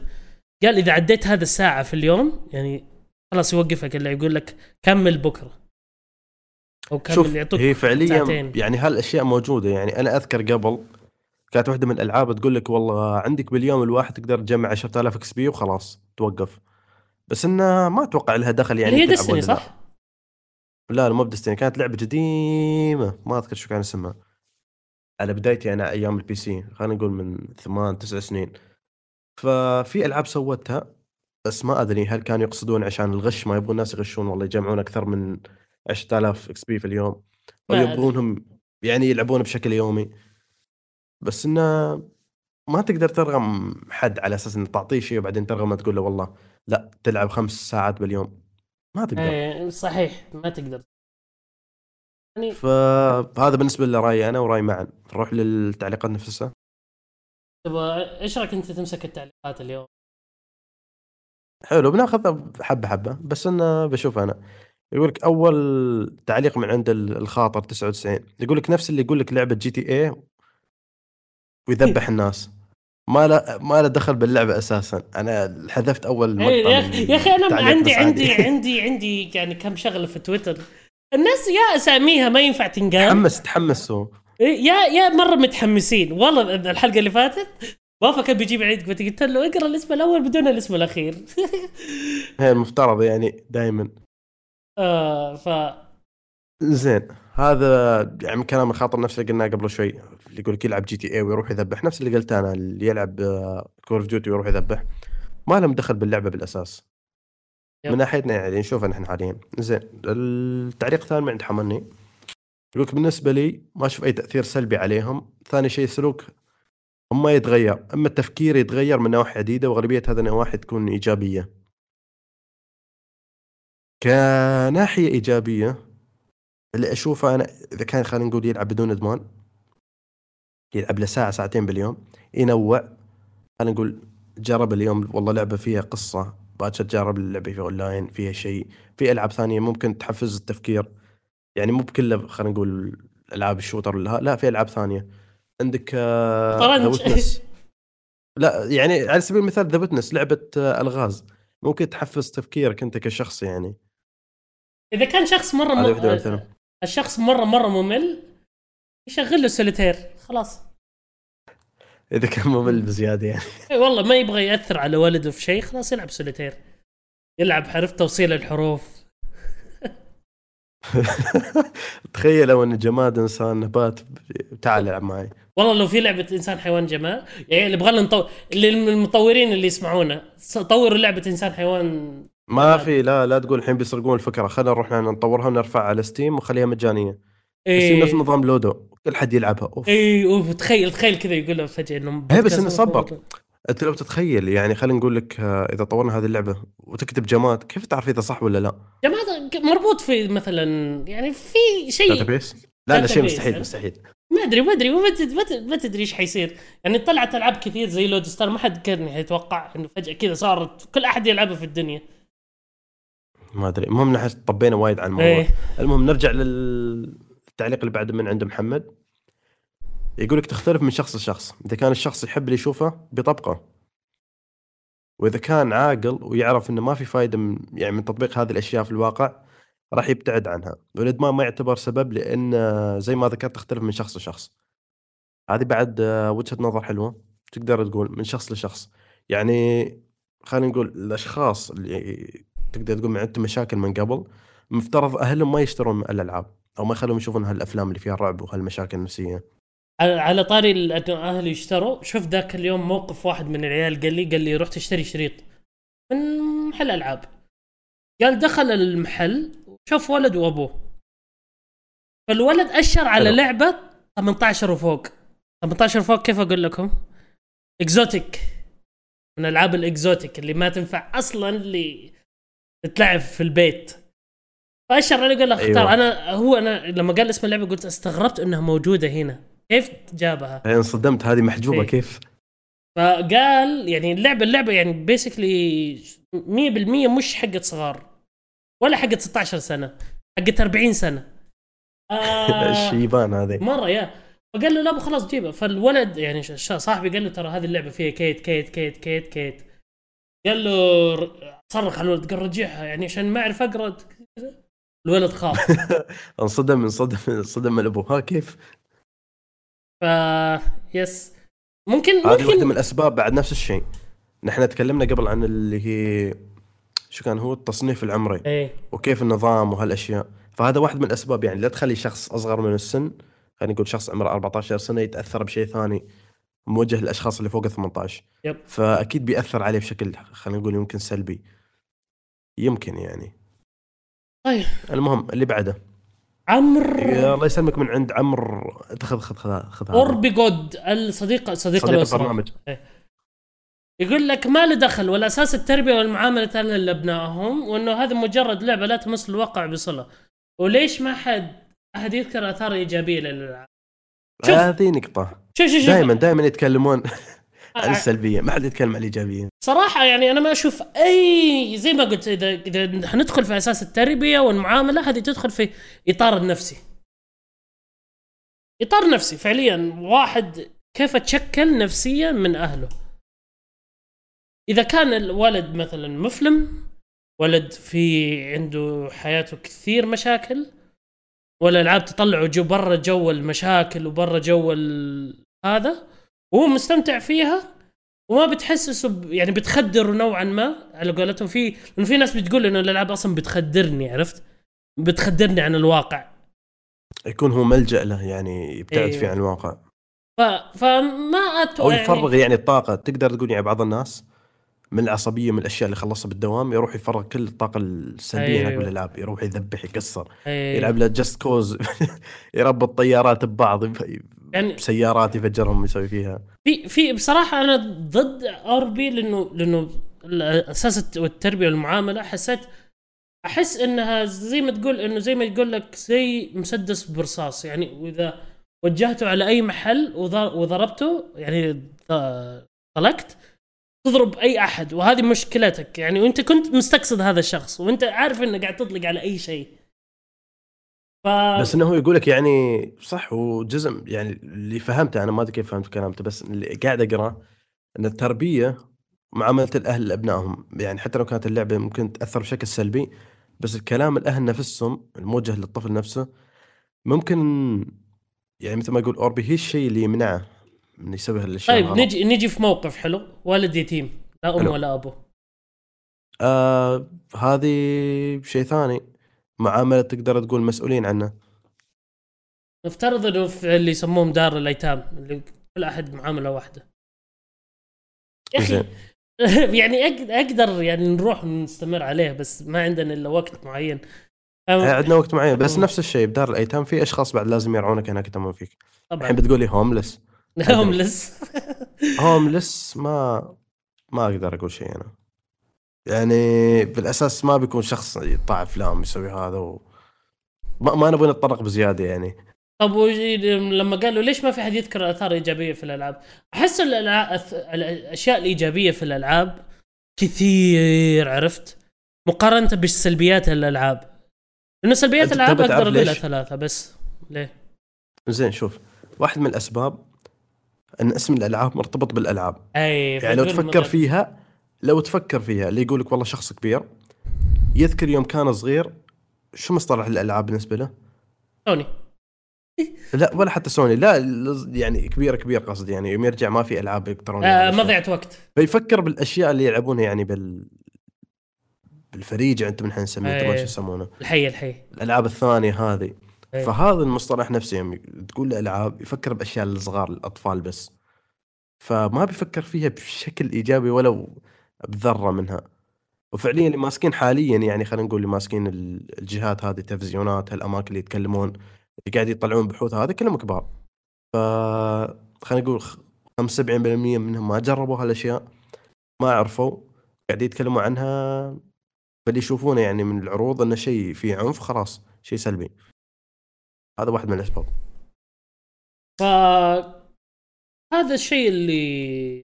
قال إذا عديت هذا الساعة في اليوم يعني خلاص يوقفك اللي يقول لك كمل بكرة. أو كمل
شوف
يعطوك
هي فعليا
ساعتين.
يعني هالأشياء موجودة يعني أنا أذكر قبل كانت واحدة من الألعاب تقول لك والله عندك باليوم الواحد تقدر تجمع 10000 XP وخلاص توقف بس إنه ما أتوقع لها دخل يعني
هي
لا.
صح؟
لا لا مو ب Destiny كانت لعبة قديمة ما أذكر شو كان اسمها على بدايتي أنا أيام ال PC خلينا نقول من ثمان تسع سنين ففي ألعاب سوتها بس ما أدري هل كانوا يقصدون عشان الغش ما يبغون الناس يغشون والله يجمعون أكثر من 10000 XP في اليوم. أو
ما أدري.
يبغونهم يعني يلعبون بشكل يومي. بس إنه ما تقدر ترغم حد على أساس إنه تعطيه شيء وبعدين ترغمه تقول له والله. لا تلعب خمس ساعات باليوم. ما تقدر.
إيه صحيح ما تقدر. يعني
فهذا بالنسبة لرأيي أنا وراي معا. نروح للتعليقات نفسها.
تبغى إيش رأيك أنت تمسك التعليقات اليوم؟
حلو بناخذها حبه حبة. بس أنا بشوف أنا. يقول لك أول تعليق من عند ال- الخاطر 99 يقول لك نفس اللي يقول لك لعبة GTA ويذبح الناس. ما له ما له دخل باللعبة أساسا. أنا حذفت أول
إيه،
مقطع
يا أخي يا أخي
أنا
عندي عندي. عندي عندي يعني كم شغلة في تويتر. الناس يا أساميها ما ينفع تنقال.
تحمس تحمس هو
إيه، يا يا مرة متحمسين. والله الحلقة اللي فاتت بافا كان بيجيب عيد قلت قلت له اقرأ الاسم الأول بدون الاسم الأخير.
هي المفترض يعني دائما
آه ف
زين هذا يعني من كلام الخاطر نفس اللي قلناه قبل شوي اللي يقول لك يلعب GTA ويروح يذبح. نفس اللي قلت أنا اللي يلعب Call of Duty ويروح يذبح. ما لهم دخل باللعبة بالأساس.
yep.
من ناحيتنا يعني نشوفها نحن حاليا. زين التعليق الثاني من عند حمني يقول بالنسبة لي ما أشوف أي تأثير سلبي عليهم. ثاني شيء سلوك هم ما يتغير. أما التفكير يتغير من نواحي عديدة واغلبيه هذه النواحي تكون إيجابية. كناحية إيجابية اللي أشوفه أنا إذا كان خلينا نقول يلعب بدون إدمان يلعب له ساعة ساعتين باليوم ينوع خلينا نقول جرب اليوم والله لعبة فيها قصة باكر جرب اللعبة فيها أونلاين فيها شيء في ألعاب ثانية ممكن تحفز التفكير يعني مو بكله خلينا نقول ألعاب ال shooter ولا لا في ألعاب ثانية عندك آه،
شطرنج.
The Witness. لا يعني على سبيل المثال ذا لعبة آه، ألغاز ممكن تحفز تفكيرك أنت كشخص يعني
إذا كان شخص مرة
هذه واحدة من
م...
الامثله
الشخص مره مرة ممل يشغل له سوليتير خلاص.
إذا كان ممل بزيادة يعني.
إيه والله ما يبغى يأثر على ولده في شيء خلاص يلعب سوليتير يلعب حرف توصيل الحروف.
تخيل لو إن جماد إنسان نبات تعال العب معي.
والله لو في لعبة إنسان حيوان جماد يعني نبغى نطور اللي المطورين اللي يسمعونا طوروا لعبة إنسان حيوان
ما في لا لا تقول الحين بيسرقون الفكرة. خلينا نروح نطورها ونرفعها على Steam وخليها مجانية. يصير نفس
إيه
نظام Ludo. كل حد يلعبها. أوف.
اي أوف. تخيل تخيل كذا يقول له فجأة إنه
إيه، بس إنه صبر. أنت لو تتخيل يعني خلينا نقول لك آه، إذا طورنا هذه اللعبة وتكتب جماد كيف تعرف إذا صح ولا لا؟
جماعة مربوط في مثلا يعني في شيء.
database؟ لا لا شيء مستحيل. مستحيل.
ما أدري ما أدري ما تدري إيش حيصير. يعني طلعت ألعاب كثير زي لود ستار ما حد كان يتوقع إنه فجأة كذا صارت كل أحد يلعبها في الدنيا.
ما أدري. المهم نحن طبينا وايد عن الموضوع.
إيه.
المهم نرجع للتعليق اللي بعده من عند محمد. يقول لك تختلف من شخص لشخص. إذا كان الشخص يحب اللي يشوفه بيطبقه وإذا كان عاقل ويعرف إنه ما في فايدة من يعني من تطبيق هذه الأشياء في الواقع راح يبتعد عنها. والإدمان ما يعتبر سبب لأن زي ما ذكرت تختلف من شخص لشخص. هذه بعد آه، وجهة نظر حلوة. تقدر تقول من شخص لشخص. يعني خلينا نقول الأشخاص اللي تقدر تقول عندهم مشاكل من قبل. مفترض أهلهم ما يشترون الألعاب أو ما يخلوهم يشوفون هالأفلام اللي فيها الرعب وهالمشاكل النفسية.
على طاري ال- إنه أهلي يشتروا شوف ذاك اليوم موقف واحد من العيال قال لي قال لي رحت اشتري شريط من محل العاب قال دخل المحل وشاف ولد وأبوه. فالولد أشر على
حلو.
لعبة 18 وفوق. 18 وفوق كيف أقول لكم؟ exotic من العاب ال exotic اللي ما تنفع أصلا اللي تتلعب في البيت. فاشر علي قال له اختار.
أيوة.
أنا هو أنا لما قال اسم اللعبة قلت استغربت إنها موجودة هنا. كيف جابها؟
انصدمت. هذه محجوبة.
إيه.
كيف؟
فقال يعني اللعبة اللعبة يعني basically 100% مش حقت صغار ولا حقت 16 سنة حقت 40 سنة. آه
الشيبان هذه.
مرة يا. فقال له لا خلاص جيبها. فالولد يعني صاحبي قال له ترى هذه اللعبة فيها كيت كيت كيت كيت كيت. قال له صرخ على الولد قال رجعها يعني عشان ما أعرف أقرأ. الولد خاف.
انصدم انصدم انصدم الابو ها كيف؟
ف yes. ممكن
هذه واحدة من
ممكن
الأسباب بعد نفس الشيء. نحن تكلمنا قبل عن اللي هي شو كان هو؟ التصنيف العمري
إيه.
وكيف النظام وهالأشياء. فهذا واحد من الأسباب يعني لا تخلي شخص أصغر من السن خلينا نقول شخص عمره 14 سنة يتأثر بشيء ثاني. موجه للأشخاص اللي فوق ال 18
يب.
فأكيد بيأثر عليه بشكل خلينا نقول يمكن سلبي. يمكن يعني.
طيب.
المهم اللي بعده.
عمرو.
يا الله يسلمك من عند عمرو. خذ خذ خذ خذ. هذا.
أوربي جود الصديق صديق,
صديق البرنامج.
يقول لك ما له دخل ولا أساس التربية والمعاملة لابنائهم وأنه هذا مجرد لعبة لا تمس الواقع بصلة. وليش ما حد أحد يذكر آثار إيجابية للألعاب.
هذه نقطة.
شوف شوف
دائما دائما يتكلمون عن السلبية. ما حد يتكلم عن الإيجابية.
صراحة يعني أنا ما أشوف أي زي ما قلت إذا إذا حندخل في أساس التربية والمعاملة هذه تدخل في إطار النفسي. إطار نفسي فعليا. واحد كيف تشكل نفسيا من أهله؟ إذا كان الولد مثلا مفلم ولد في عنده حياته كثير مشاكل والألعاب تطلعه جو برا جو المشاكل وبرا جو ال- هذا وهو مستمتع فيها وما بتحسسه ب... يعني بتخدره نوعا ما على قولتهم في لأنه في ناس بتقول إنه الألعاب أصلا بتخدرني عرفت؟ بتخدرني عن الواقع
يكون هو ملجأ له يعني يبتعد
أيوة.
فيه عن الواقع
ف... فما أتو...
أو يفرغ يعني الطاقة تقدر تقول يعني بعض الناس من العصبية من الأشياء اللي خلصها بالدوام يروح يفرغ كل الطاقة السلبية هناك
أيوة.
بالألعاب يروح يذبح يكسر
يعني...
يلعب له Just Cause يربط طيارات ببعض
يعني
بسيارات يفجرهم يسوي فيها.
في في بصراحة أنا ضد RP لأنه لأنه الأساس الت- والتربية والمعاملة حسيت أحس إنها زي ما تقول إنه زي ما يقول لك زي مسدس برصاص. يعني وإذا وجهته على أي محل وض- وضربته يعني طلقت تضرب أي أحد وهذه مشكلتك. يعني وأنت كنت مستقصد هذا الشخص وأنت عارف انك قاعد تطلق على أي شيء. ف
بس إنه هو يقول لك يعني صح وجزء يعني اللي فهمته أنا ما أدري كيف فهمت كلامته بس اللي قاعد اقراه إن التربية معاملة الأهل لأبنائهم. يعني حتى لو كانت اللعبة ممكن تأثر بشكل سلبي بس الكلام الأهل نفسهم الموجه للطفل نفسه ممكن يعني مثل ما يقول أوربي هي الشيء اللي يمنعه. من يسوي هالأشياء
طيب. نجي نجي في موقف حلو. والد يتيم لا أم
حلو.
ولا أبو.
آه هذه شيء ثاني. معاملة تقدر تقول مسؤولين عنه
نفترض إنه في اللي يسموهم دار الأيتام اللي كل أحد معاملة واحدة. يا
أخي.
يعني أقدر يعني نروح نستمر عليه بس ما عندنا إلا وقت معين. أم-
عندنا وقت معين. بس. نفس الشيء بدار الأيتام في أشخاص بعد لازم يرعونك هناك يهتمون فيك.
طبعا.
الحين بتقول لي هوملس
هوملس
هوملس ما ما أقدر أقول شيء أنا يعني بالأساس ما بيكون شخص يطلع افلام يسوي هذا و... ما, ما نبغى نتطرق بزيادة يعني
طب لما قالوا ليش ما في حد يذكر اثار ايجابيه في الألعاب؟ أحس الأشياء الإيجابية في الألعاب كثير عرفت؟ مقارنة بالسلبيات الألعاب لأنه سلبيات
الألعاب
أقدر اقولها؟ ثلاثة بس ليه؟
زين شوف واحد من الأسباب أن اسم الألعاب مرتبط بالألعاب.
أي
يعني لو تفكر
مثلاً-
فيها لو تفكر فيها اللي يقول لك والله شخص كبير يذكر يوم كان صغير شو مصطلح الألعاب بالنسبة له؟
سوني.
لا ولا حتى سوني لا يعني كبير كبير قصدي يعني يوم يرجع ما في ألعاب الكترونيه
آه. مضيعة وقت.
فيفكر بالأشياء اللي يلعبونها يعني بال بالفريج انت من إحنا نسميه ما
أي.
شو يسمونه؟
الحي الحي.
الألعاب الثانية هذه.
أي.
فهذا المصطلح نفسه يوم تقول له ألعاب يفكر بأشياء الصغار الاطفال بس. فما بيفكر فيها بشكل إيجابي ولو بذرة منها. وفعليا اللي ماسكين حاليا يعني خلينا نقول اللي ماسكين ال- الجهات هذه التلفزيونات هالأماكن اللي يتكلمون اللي قاعد يطلعون بحوث هذا كلهم كبار. ف خلينا نقول خ- 75% منهم ما جربوا هالأشياء ما عرفوا قاعدين يتكلموا عنها فاللي يشوفونه يعني من العروض إنه شيء فيه عنف خلاص شيء سلبي. هذا واحد من الأسباب.
ف هذا الشيء اللي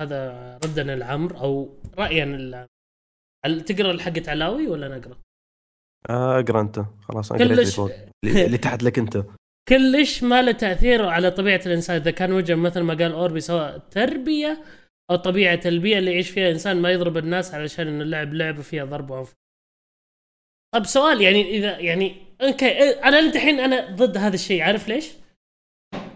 هذا ردنا العمر أو العمر هل تقرأ حقت علاوي ولا نقرا؟
آه، أقرأ أنت. خلاص اللي
كلش
اللي تحت لك أنت.
كلش ما له تأثير على طبيعة الإنسان. إذا كان وجه مثل ما قال أوربي سواء تربية أو طبيعة البيئه اللي يعيش فيها الانسان ما يضرب الناس علشان إنه اللعب لعبه فيها ضرب وعنف. طب سؤال يعني اذا يعني أوكي أنا الحين أنا ضد هذا الشيء عارف ليش؟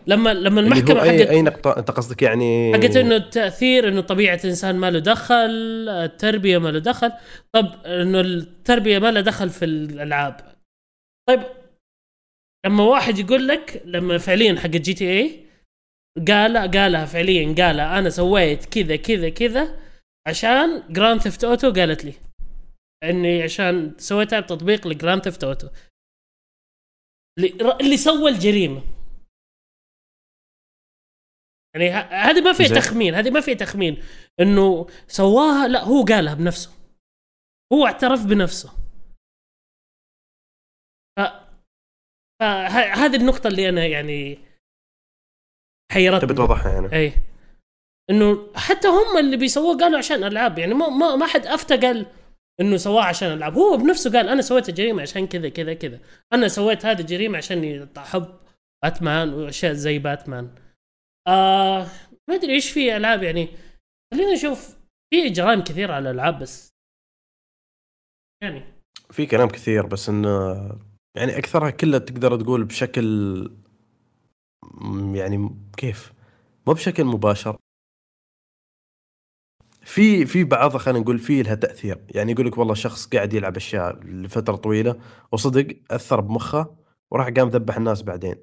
لما لما
المحكمة
حقت
أي نقطة أنت قصدك يعني
حقت إنه التأثير إنه طبيعة الانسان ما له دخل التربية ما له دخل. طب إنه التربية ما له دخل في الألعاب. طيب لما واحد يقول لك لما فعليا حق GTA قال قالها فعليا قال أنا سويت كذا كذا كذا عشان جراند ثيفت اوتو قالت لي. إني عشان سويتها بتطبيق ل Grand Theft Auto اللي سوى الجريمة. يعني هذه ما فيها. تخمين هذه ما فيها تخمين إنه سواها لا هو قالها بنفسه. هو اعترف بنفسه. ف... فهذه النقطة اللي أنا يعني حيرتني.
تبي توضحها يعني؟
اي إنه حتى هم اللي بيسووه قالوا عشان ألعاب يعني ما ما, ما حد أفتى قال إنه سواه عشان العاب هو بنفسه قال أنا سويت الجريمة عشان كذا كذا كذا. أنا سويت هذه الجريمة عشان احب باتمان وأشياء زي باتمان. آه ما أدري إيش في ألعاب يعني. خلينا نشوف في جرائم كثيره على الألعاب بس. يعني.
في كلام كثير بس انه يعني أكثرها كلها تقدر تقول بشكل يعني كيف؟ مو بشكل مباشر. في في بعضها خلينا نقول في لها تأثير. يعني يقول لك والله شخص قاعد يلعب أشياء لفترة طويلة وصدق أثر بمخه وراح قام ذبح الناس بعدين.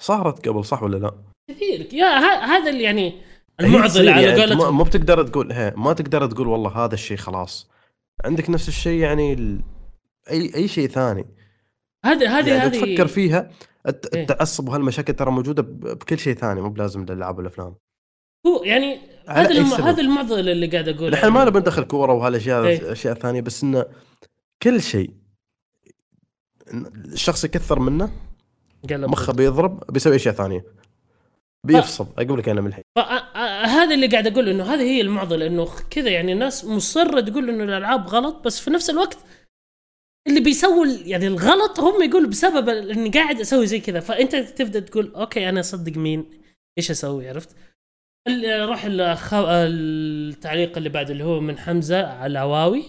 صارت قبل صح ولا لا؟
كثير. يا هذا اللي يعني
المعضلة
على
يعني
قولتهم
مو بتقدر تقول هي ما تقدر تقول والله هذا الشيء خلاص. عندك نفس الشيء يعني ال... أي أي شيء ثاني.
هذه هذه
يعني
هذه
تفكر فيها
إيه.
التعصب وهالمشاكل ترى موجودة بكل شيء ثاني مو بلازم للالعاب والأفلام.
هو يعني هذا؟ هذا المعضله اللي قاعد اقولها
نحن ما نبي ندخل كورة وهالاشياء
إيه.
الاشياء الثانية بس إنه كل شيء الشخص يكثر منه مخه بيضرب بيسوي أشياء ثانية. بيفصل أقول لك أنا من الحين.
فأ- أ- هذا اللي قاعد أقول إنه هذه هي المعضلة إنه كذا يعني الناس مصرة تقول إنه الألعاب غلط بس في نفس الوقت اللي بيسووا يعني الغلط هم يقولوا بسبب إني قاعد أسوي زي كذا. فأنت تبدأ تقول أوكي أنا أصدق مين؟ إيش أسوي؟ عرفت؟ روح. التعليق اللي بعد اللي هو من حمزة على عواوي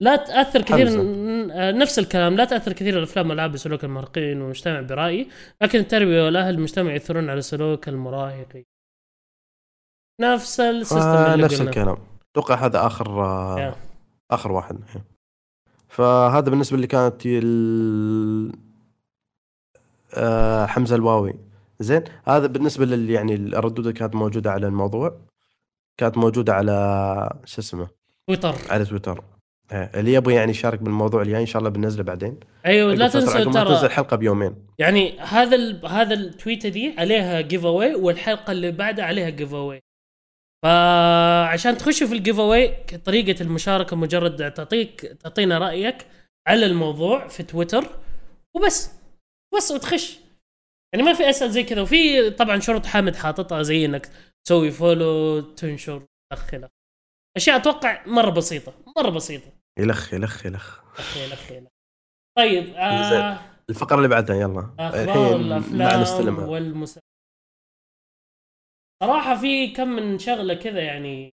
لا تأثر كثير
حمزة.
نفس الكلام لا تأثر كثير الأفلام والألعاب بسلوك المراهقين والمجتمع برأيي لكن التربية والأهل المجتمع يؤثرون على سلوك المراهقين نفس السيستم
آه
اللي
نفس
قلنا.
الكلام أتوقع هذا آخر آه
يا.
آخر واحد الحين فهذا بالنسبة اللي كانت ال... آه حمزة الواوي زين؟ هذا بالنسبة لل يعني الردود اللي كانت موجودة على الموضوع. كانت موجودة على شو اسمه؟
تويتر.
على تويتر. إيه، اللي يبغى يعني يشارك بالموضوع الجاي إن شاء الله بننزله بعدين.
أيوه لا
فترة،
تنسى
ما تنزل
ترى
الحلقة بيومين.
يعني هذا ال... هذا التويتة دي عليها giveaway والحلقة اللي بعدها عليها giveaway فعشان تخشوا في ال giveaway طريقة المشاركة مجرد تعطيك تعطينا رأيك على الموضوع في تويتر وبس. بس وتخش. يعني ما في اسهل زي كذا. وفي طبعا شروط حامد حاططها زي إنك تسوي فولو تنشر تدخل أشياء أتوقع مرة بسيطة مرة بسيطة.
يلخ يلخ يلخ
أخي أخي طيب آه
الفقرة اللي بعدها يلا.
أخبار
الحين مع الأفلام
والمسلسلات صراحة في كم من شغلة كذا يعني.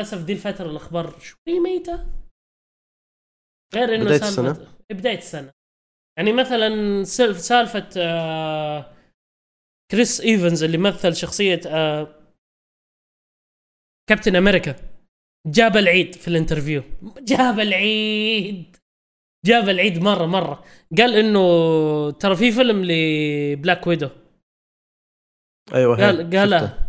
للأسف دي الفترة الأخبار شوي ميتة. غير إنه
بداية
سالفة-
السنة؟
بداية السنة. يعني مثلا سالف- سالفة آه كريس إيفنز اللي مثل شخصية آه كابتن أمريكا جاب العيد في ال interview. جاب العيد! جاب العيد مره مرة. قال إنه ترى في فيلم ل Black
Widow.
أيوه
قال
قال
شفته.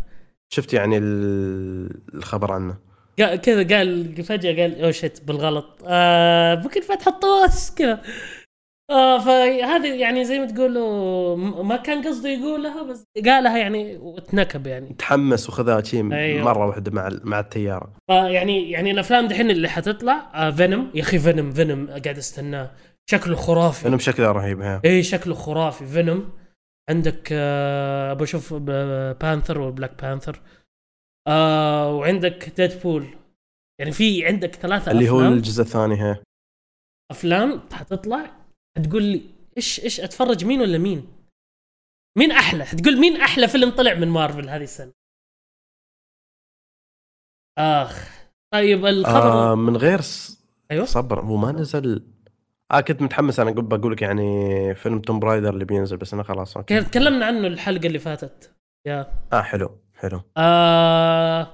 شفت يعني ال- الخبر عنه.
قال- كذا قال فجأة قال oh shit بالغلط. آه ممكن فتح الطوس كذا. آه فهذه يعني زي ما تقولوا ما كان قصده يقولها بس قالها يعني وتنكب يعني.
تحمس وخذها شيء
أيوه.
مرة واحدة مع مع التيارة.
فيعني يعني الأفلام دحين اللي حتطلع آه Venom يا أخي Venom Venom قاعد أستناه. شكله خرافي.
فيلم شكله رهيب ها.
إيه شكله خرافي. Venom عندك آه بشوف Panther و Black Panther آه وعندك Deadpool يعني في عندك ثلاثة
اللي هو
أفلام.
الجزء الثاني ها.
أفلام حتطلع تقول لي إيش إيش أتفرج مين ولا مين؟ مين أحلى؟ تقول مين أحلى فيلم طلع من مارفل هذه السنة؟ آخ طيب الخبر
آه من غير س...
أيوه
صبر هو ما نزل آه كنت متحمس أنا بقول لك يعني فيلم Tomb Raider اللي بينزل بس أنا خلاص أوكي
تكلمنا عنه الحلقة اللي فاتت يا
آه حلو حلو
آه...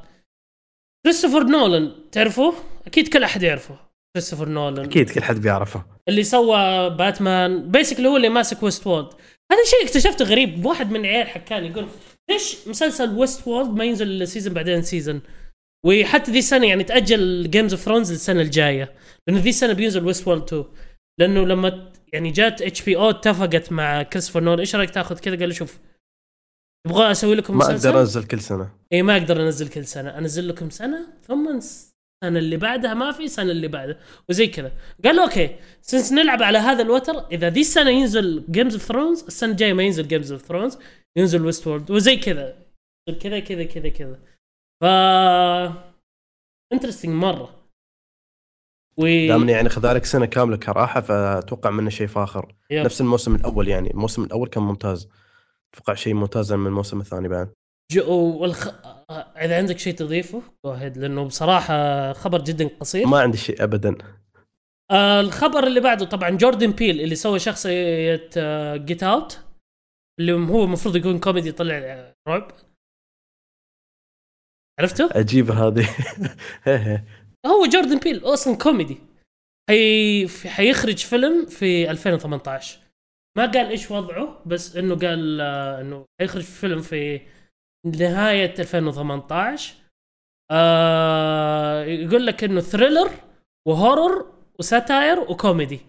كريستوفر نولان تعرفوه؟ أكيد كل أحد يعرفه كريستوفر نولان
أكيد كل حد بيعرفه.
اللي سوى باتمان basically هو اللي ماسك Westworld هذا شيء اكتشفته غريب. واحد من عيال حكاني يقول ليش مسلسل Westworld ما ينزل season بعدين season وحتى ذي السنة يعني تأجل Game of Thrones للسنه الجاية. لأنه ذي السنة بينزل Westworld 2 لأنه لما يعني جات HBO اتفقت مع كريستوفر نولان إيش رأيك تأخذ كذا؟ قال له شوف تبغى أسوي لكم
ما
مسلسل.
أقدر أنزل كل سنة.
اي ما أقدر أنزل كل سنة. أنزل لكم سنة ثم السنة اللي بعدها ما في سنة اللي بعدها وزي كذا. قال له أوكي since نلعب على هذا الوتر إذا ذي السنة ينزل Game of Thrones السنة الجاية ما ينزل Game of Thrones ينزل Westworld وزي كذا. كذا كذا كذا كذا. ف interesting مرة. و
دامني يعني خذالك سنة كاملة كراحة فأتوقع منه شيء فاخر.
yep.
نفس الموسم الأول يعني الموسم الأول كان ممتاز. أتوقع شيء ممتاز من الموسم الثاني بعد.
جو والخ... إذا عندك شيء تضيفه جو لأنه بصراحة خبر جدا قصير.
ما عندي شيء ابدا.
آه الخبر اللي بعده طبعا جوردن بيل اللي سوى شخصية Get Out اللي هو المفروض يكون كوميدي طلع آه، رعب. عرفته؟
عجيبه هذه.
هو جوردن بيل أصلا كوميدي. حي... في- حيخرج فيلم في 2018 ما قال إيش وضعه بس إنه قال آه، إنه حيخرج فيلم في نهاية 2018 آه يقول لك إنه thriller و horror و satire و comedy.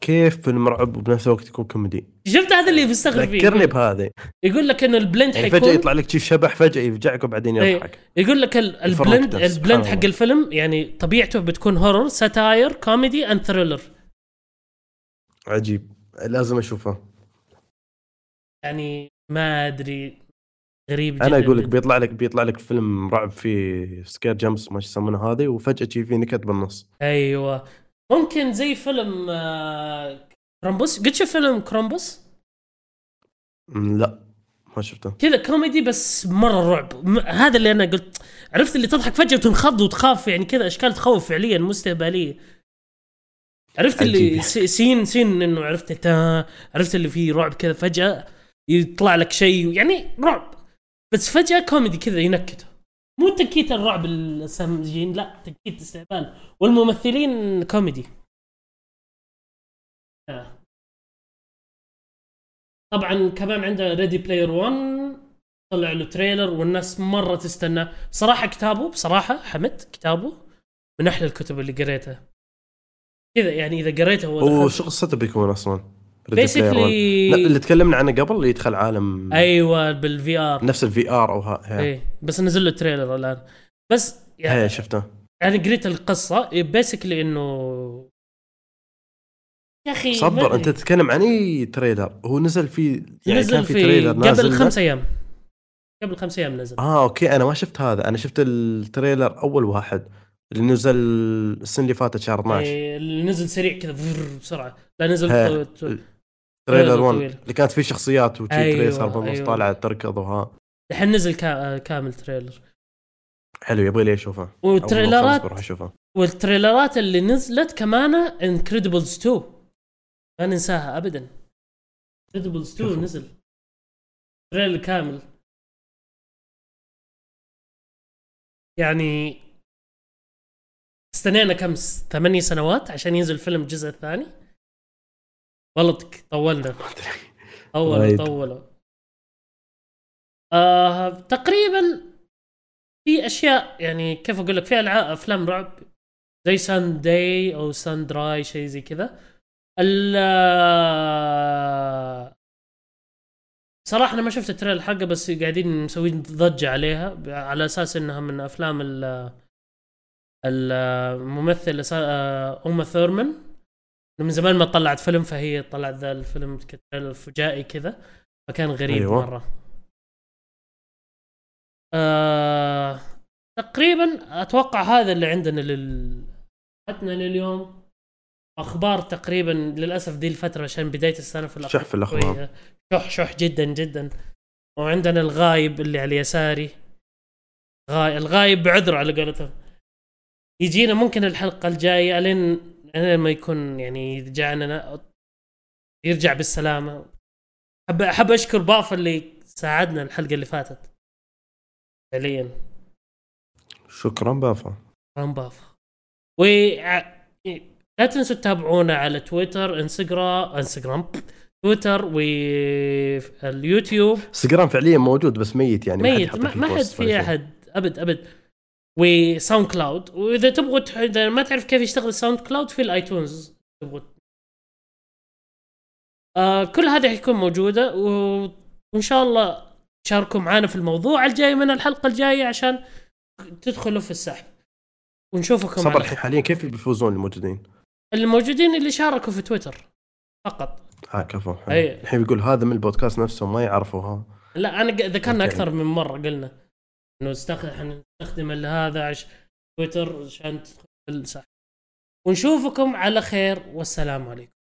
كيف فيلم رعب وبنفس الوقت يكون كوميدي؟
شفت هذا اللي بيستغرب فيه؟
ذكرني بهذه.
يقول لك إنه ال blend
يعني
حيكون
فجأة يطلع لك شيء شبح فجأة يفجعك وبعدين
إيه.
يضحك.
يقول لك ال- ال
blend
ال
blend
حق. الفيلم يعني طبيعته بتكون horror satire comedy and thriller
عجيب. لازم أشوفه.
يعني ما أدري غريب جدا.
أنا أقول لك. بيطلع لك بيطلع لك فيلم رعب فيه scare jumps ما يسمونه هذه وفجأة شي في نكت بالنص.
أيوه. ممكن زي فيلم آه، كرومبوس قد شفت فيلم كرومبوس
لا ما شفته.
كذا كوميدي بس مرة رعب. هذا اللي أنا قلت عرفت اللي تضحك فجأة وتنخض وتخاف يعني كذا أشكال تخوف فعليا مو استهباليه عرفت اللي سين سين إنه عرفت عرفت اللي فيه رعب كذا فجأة؟ يطلع لك شيء يعني رعب. بس فجأة كوميدي كذا ينكته مو تنكيت الرعب السامجين لا تنكيت استهبال والممثلين كوميدي. آه. طبعا كمان عنده ريدي بلاير 1 طلع له trailer والناس مرة تستنى. بصراحة كتابه بصراحة حمد كتابه من أحلى الكتب اللي قريتها. كذا يعني إذا قريته هو
وش قصته بيكون
أصلا؟
basically اللي تكلمنا عنه قبل اللي يدخل عالم
أيوه بال VR
نفس ال VR أو ها.
إيه بس نزل له trailer الآن. بس يعني
هي شفته.
يعني قريت القصة basically إنه يا أخي
صبر. أنت تتكلم عن أي trailer هو نزل في يعني
نزل
كان في,
في
trailer نازل
قبل؟ خمس أيام. قبل خمس أيام نزل.
آه okay أنا ما شفت هذا. أنا شفت ال trailer أول واحد اللي نزل السنة اللي فاتت شهر 12
إيه، اللي نزل سريع كذا بسرعة. لا نزل
trailer
trailer
1
طويل.
اللي كانت فيه شخصيات وشي
أيوة،
trailer بالنص
أيوة.
طالعه تركض وها
الحين نزل كا- كامل تريلر.
حلو يبغى لي أشوفه. وال
trailerات
بروح أشوفه.
وال trailerات اللي نزلت كمان انكريدبلز 2 ما ننساها ابدا. Incredibles 2
شوفوا.
نزل. trailer كامل. يعني استنينا كم ثمانية سنوات عشان ينزل فيلم الجزء الثاني. والله تك- طولنا طولوا
وايد.
طولوا آه تقريبا في أشياء يعني كيف أقول لك في ألعاب أفلام رعب زي سان داي أو سان دراي شيء زي كذا. ال صراحة أنا ما شفت التريلر حقه بس قاعدين مسوين ضجة عليها على أساس إنها من أفلام ال الممثلة سا- أوما ثورمان من زمان ما طلعت فيلم فهي طلعت ذا الفيلم كتريلر فجائي كذا فكان غريب
أيوة.
مرة آه تقريبا أتوقع هذا اللي عندنا لل عندنا لليوم أخبار تقريبا للأسف دي الفترة عشان بداية السنة في
شح في الأخبار.
شوية. شح شح جدا جدا وعندنا الغايب اللي على يساري غاي الغايب بعذر على قولتهم يجينا ممكن الحلقة الجاية الين الين ما يكون يعني يرجعنا يرجع بالسلامة. حب أحب أشكر باف اللي ساعدنا الحلقة اللي فاتت. فعليا.
شكرا بافا.
ران باف و لا تنسوا تتابعونا على تويتر انستغرام إنستغرام تويتر واليوتيوب
إنستغرام فعليا موجود بس ميت يعني
ميت.
حد
ما,
حط
ما حد في. أحد. ابد أبد. وساوند كلاود وإذا تبغوا تح- إذا ما تعرف كيف يشتغل الساوند كلاود في ال iTunes تبغوا. آه كل هذه حيكون موجودة و... وإن شاء الله تشاركوا معنا في الموضوع الجاي من الحلقة الجاية عشان تدخلوا في السحب. ونشوفكم
صبر الحين حاليا كيف بيفوزون الموجودين؟
الموجودين اللي شاركوا في تويتر فقط.
ها كفو. الحين بيقول هذا من البودكاست نفسه ما يعرفوها.
لا أنا ذكرنا. أكثر من مرة قلنا. إنه استخدم حنستخدم هذا عش تويتر عشان تدخل ونشوفكم على خير والسلام عليكم.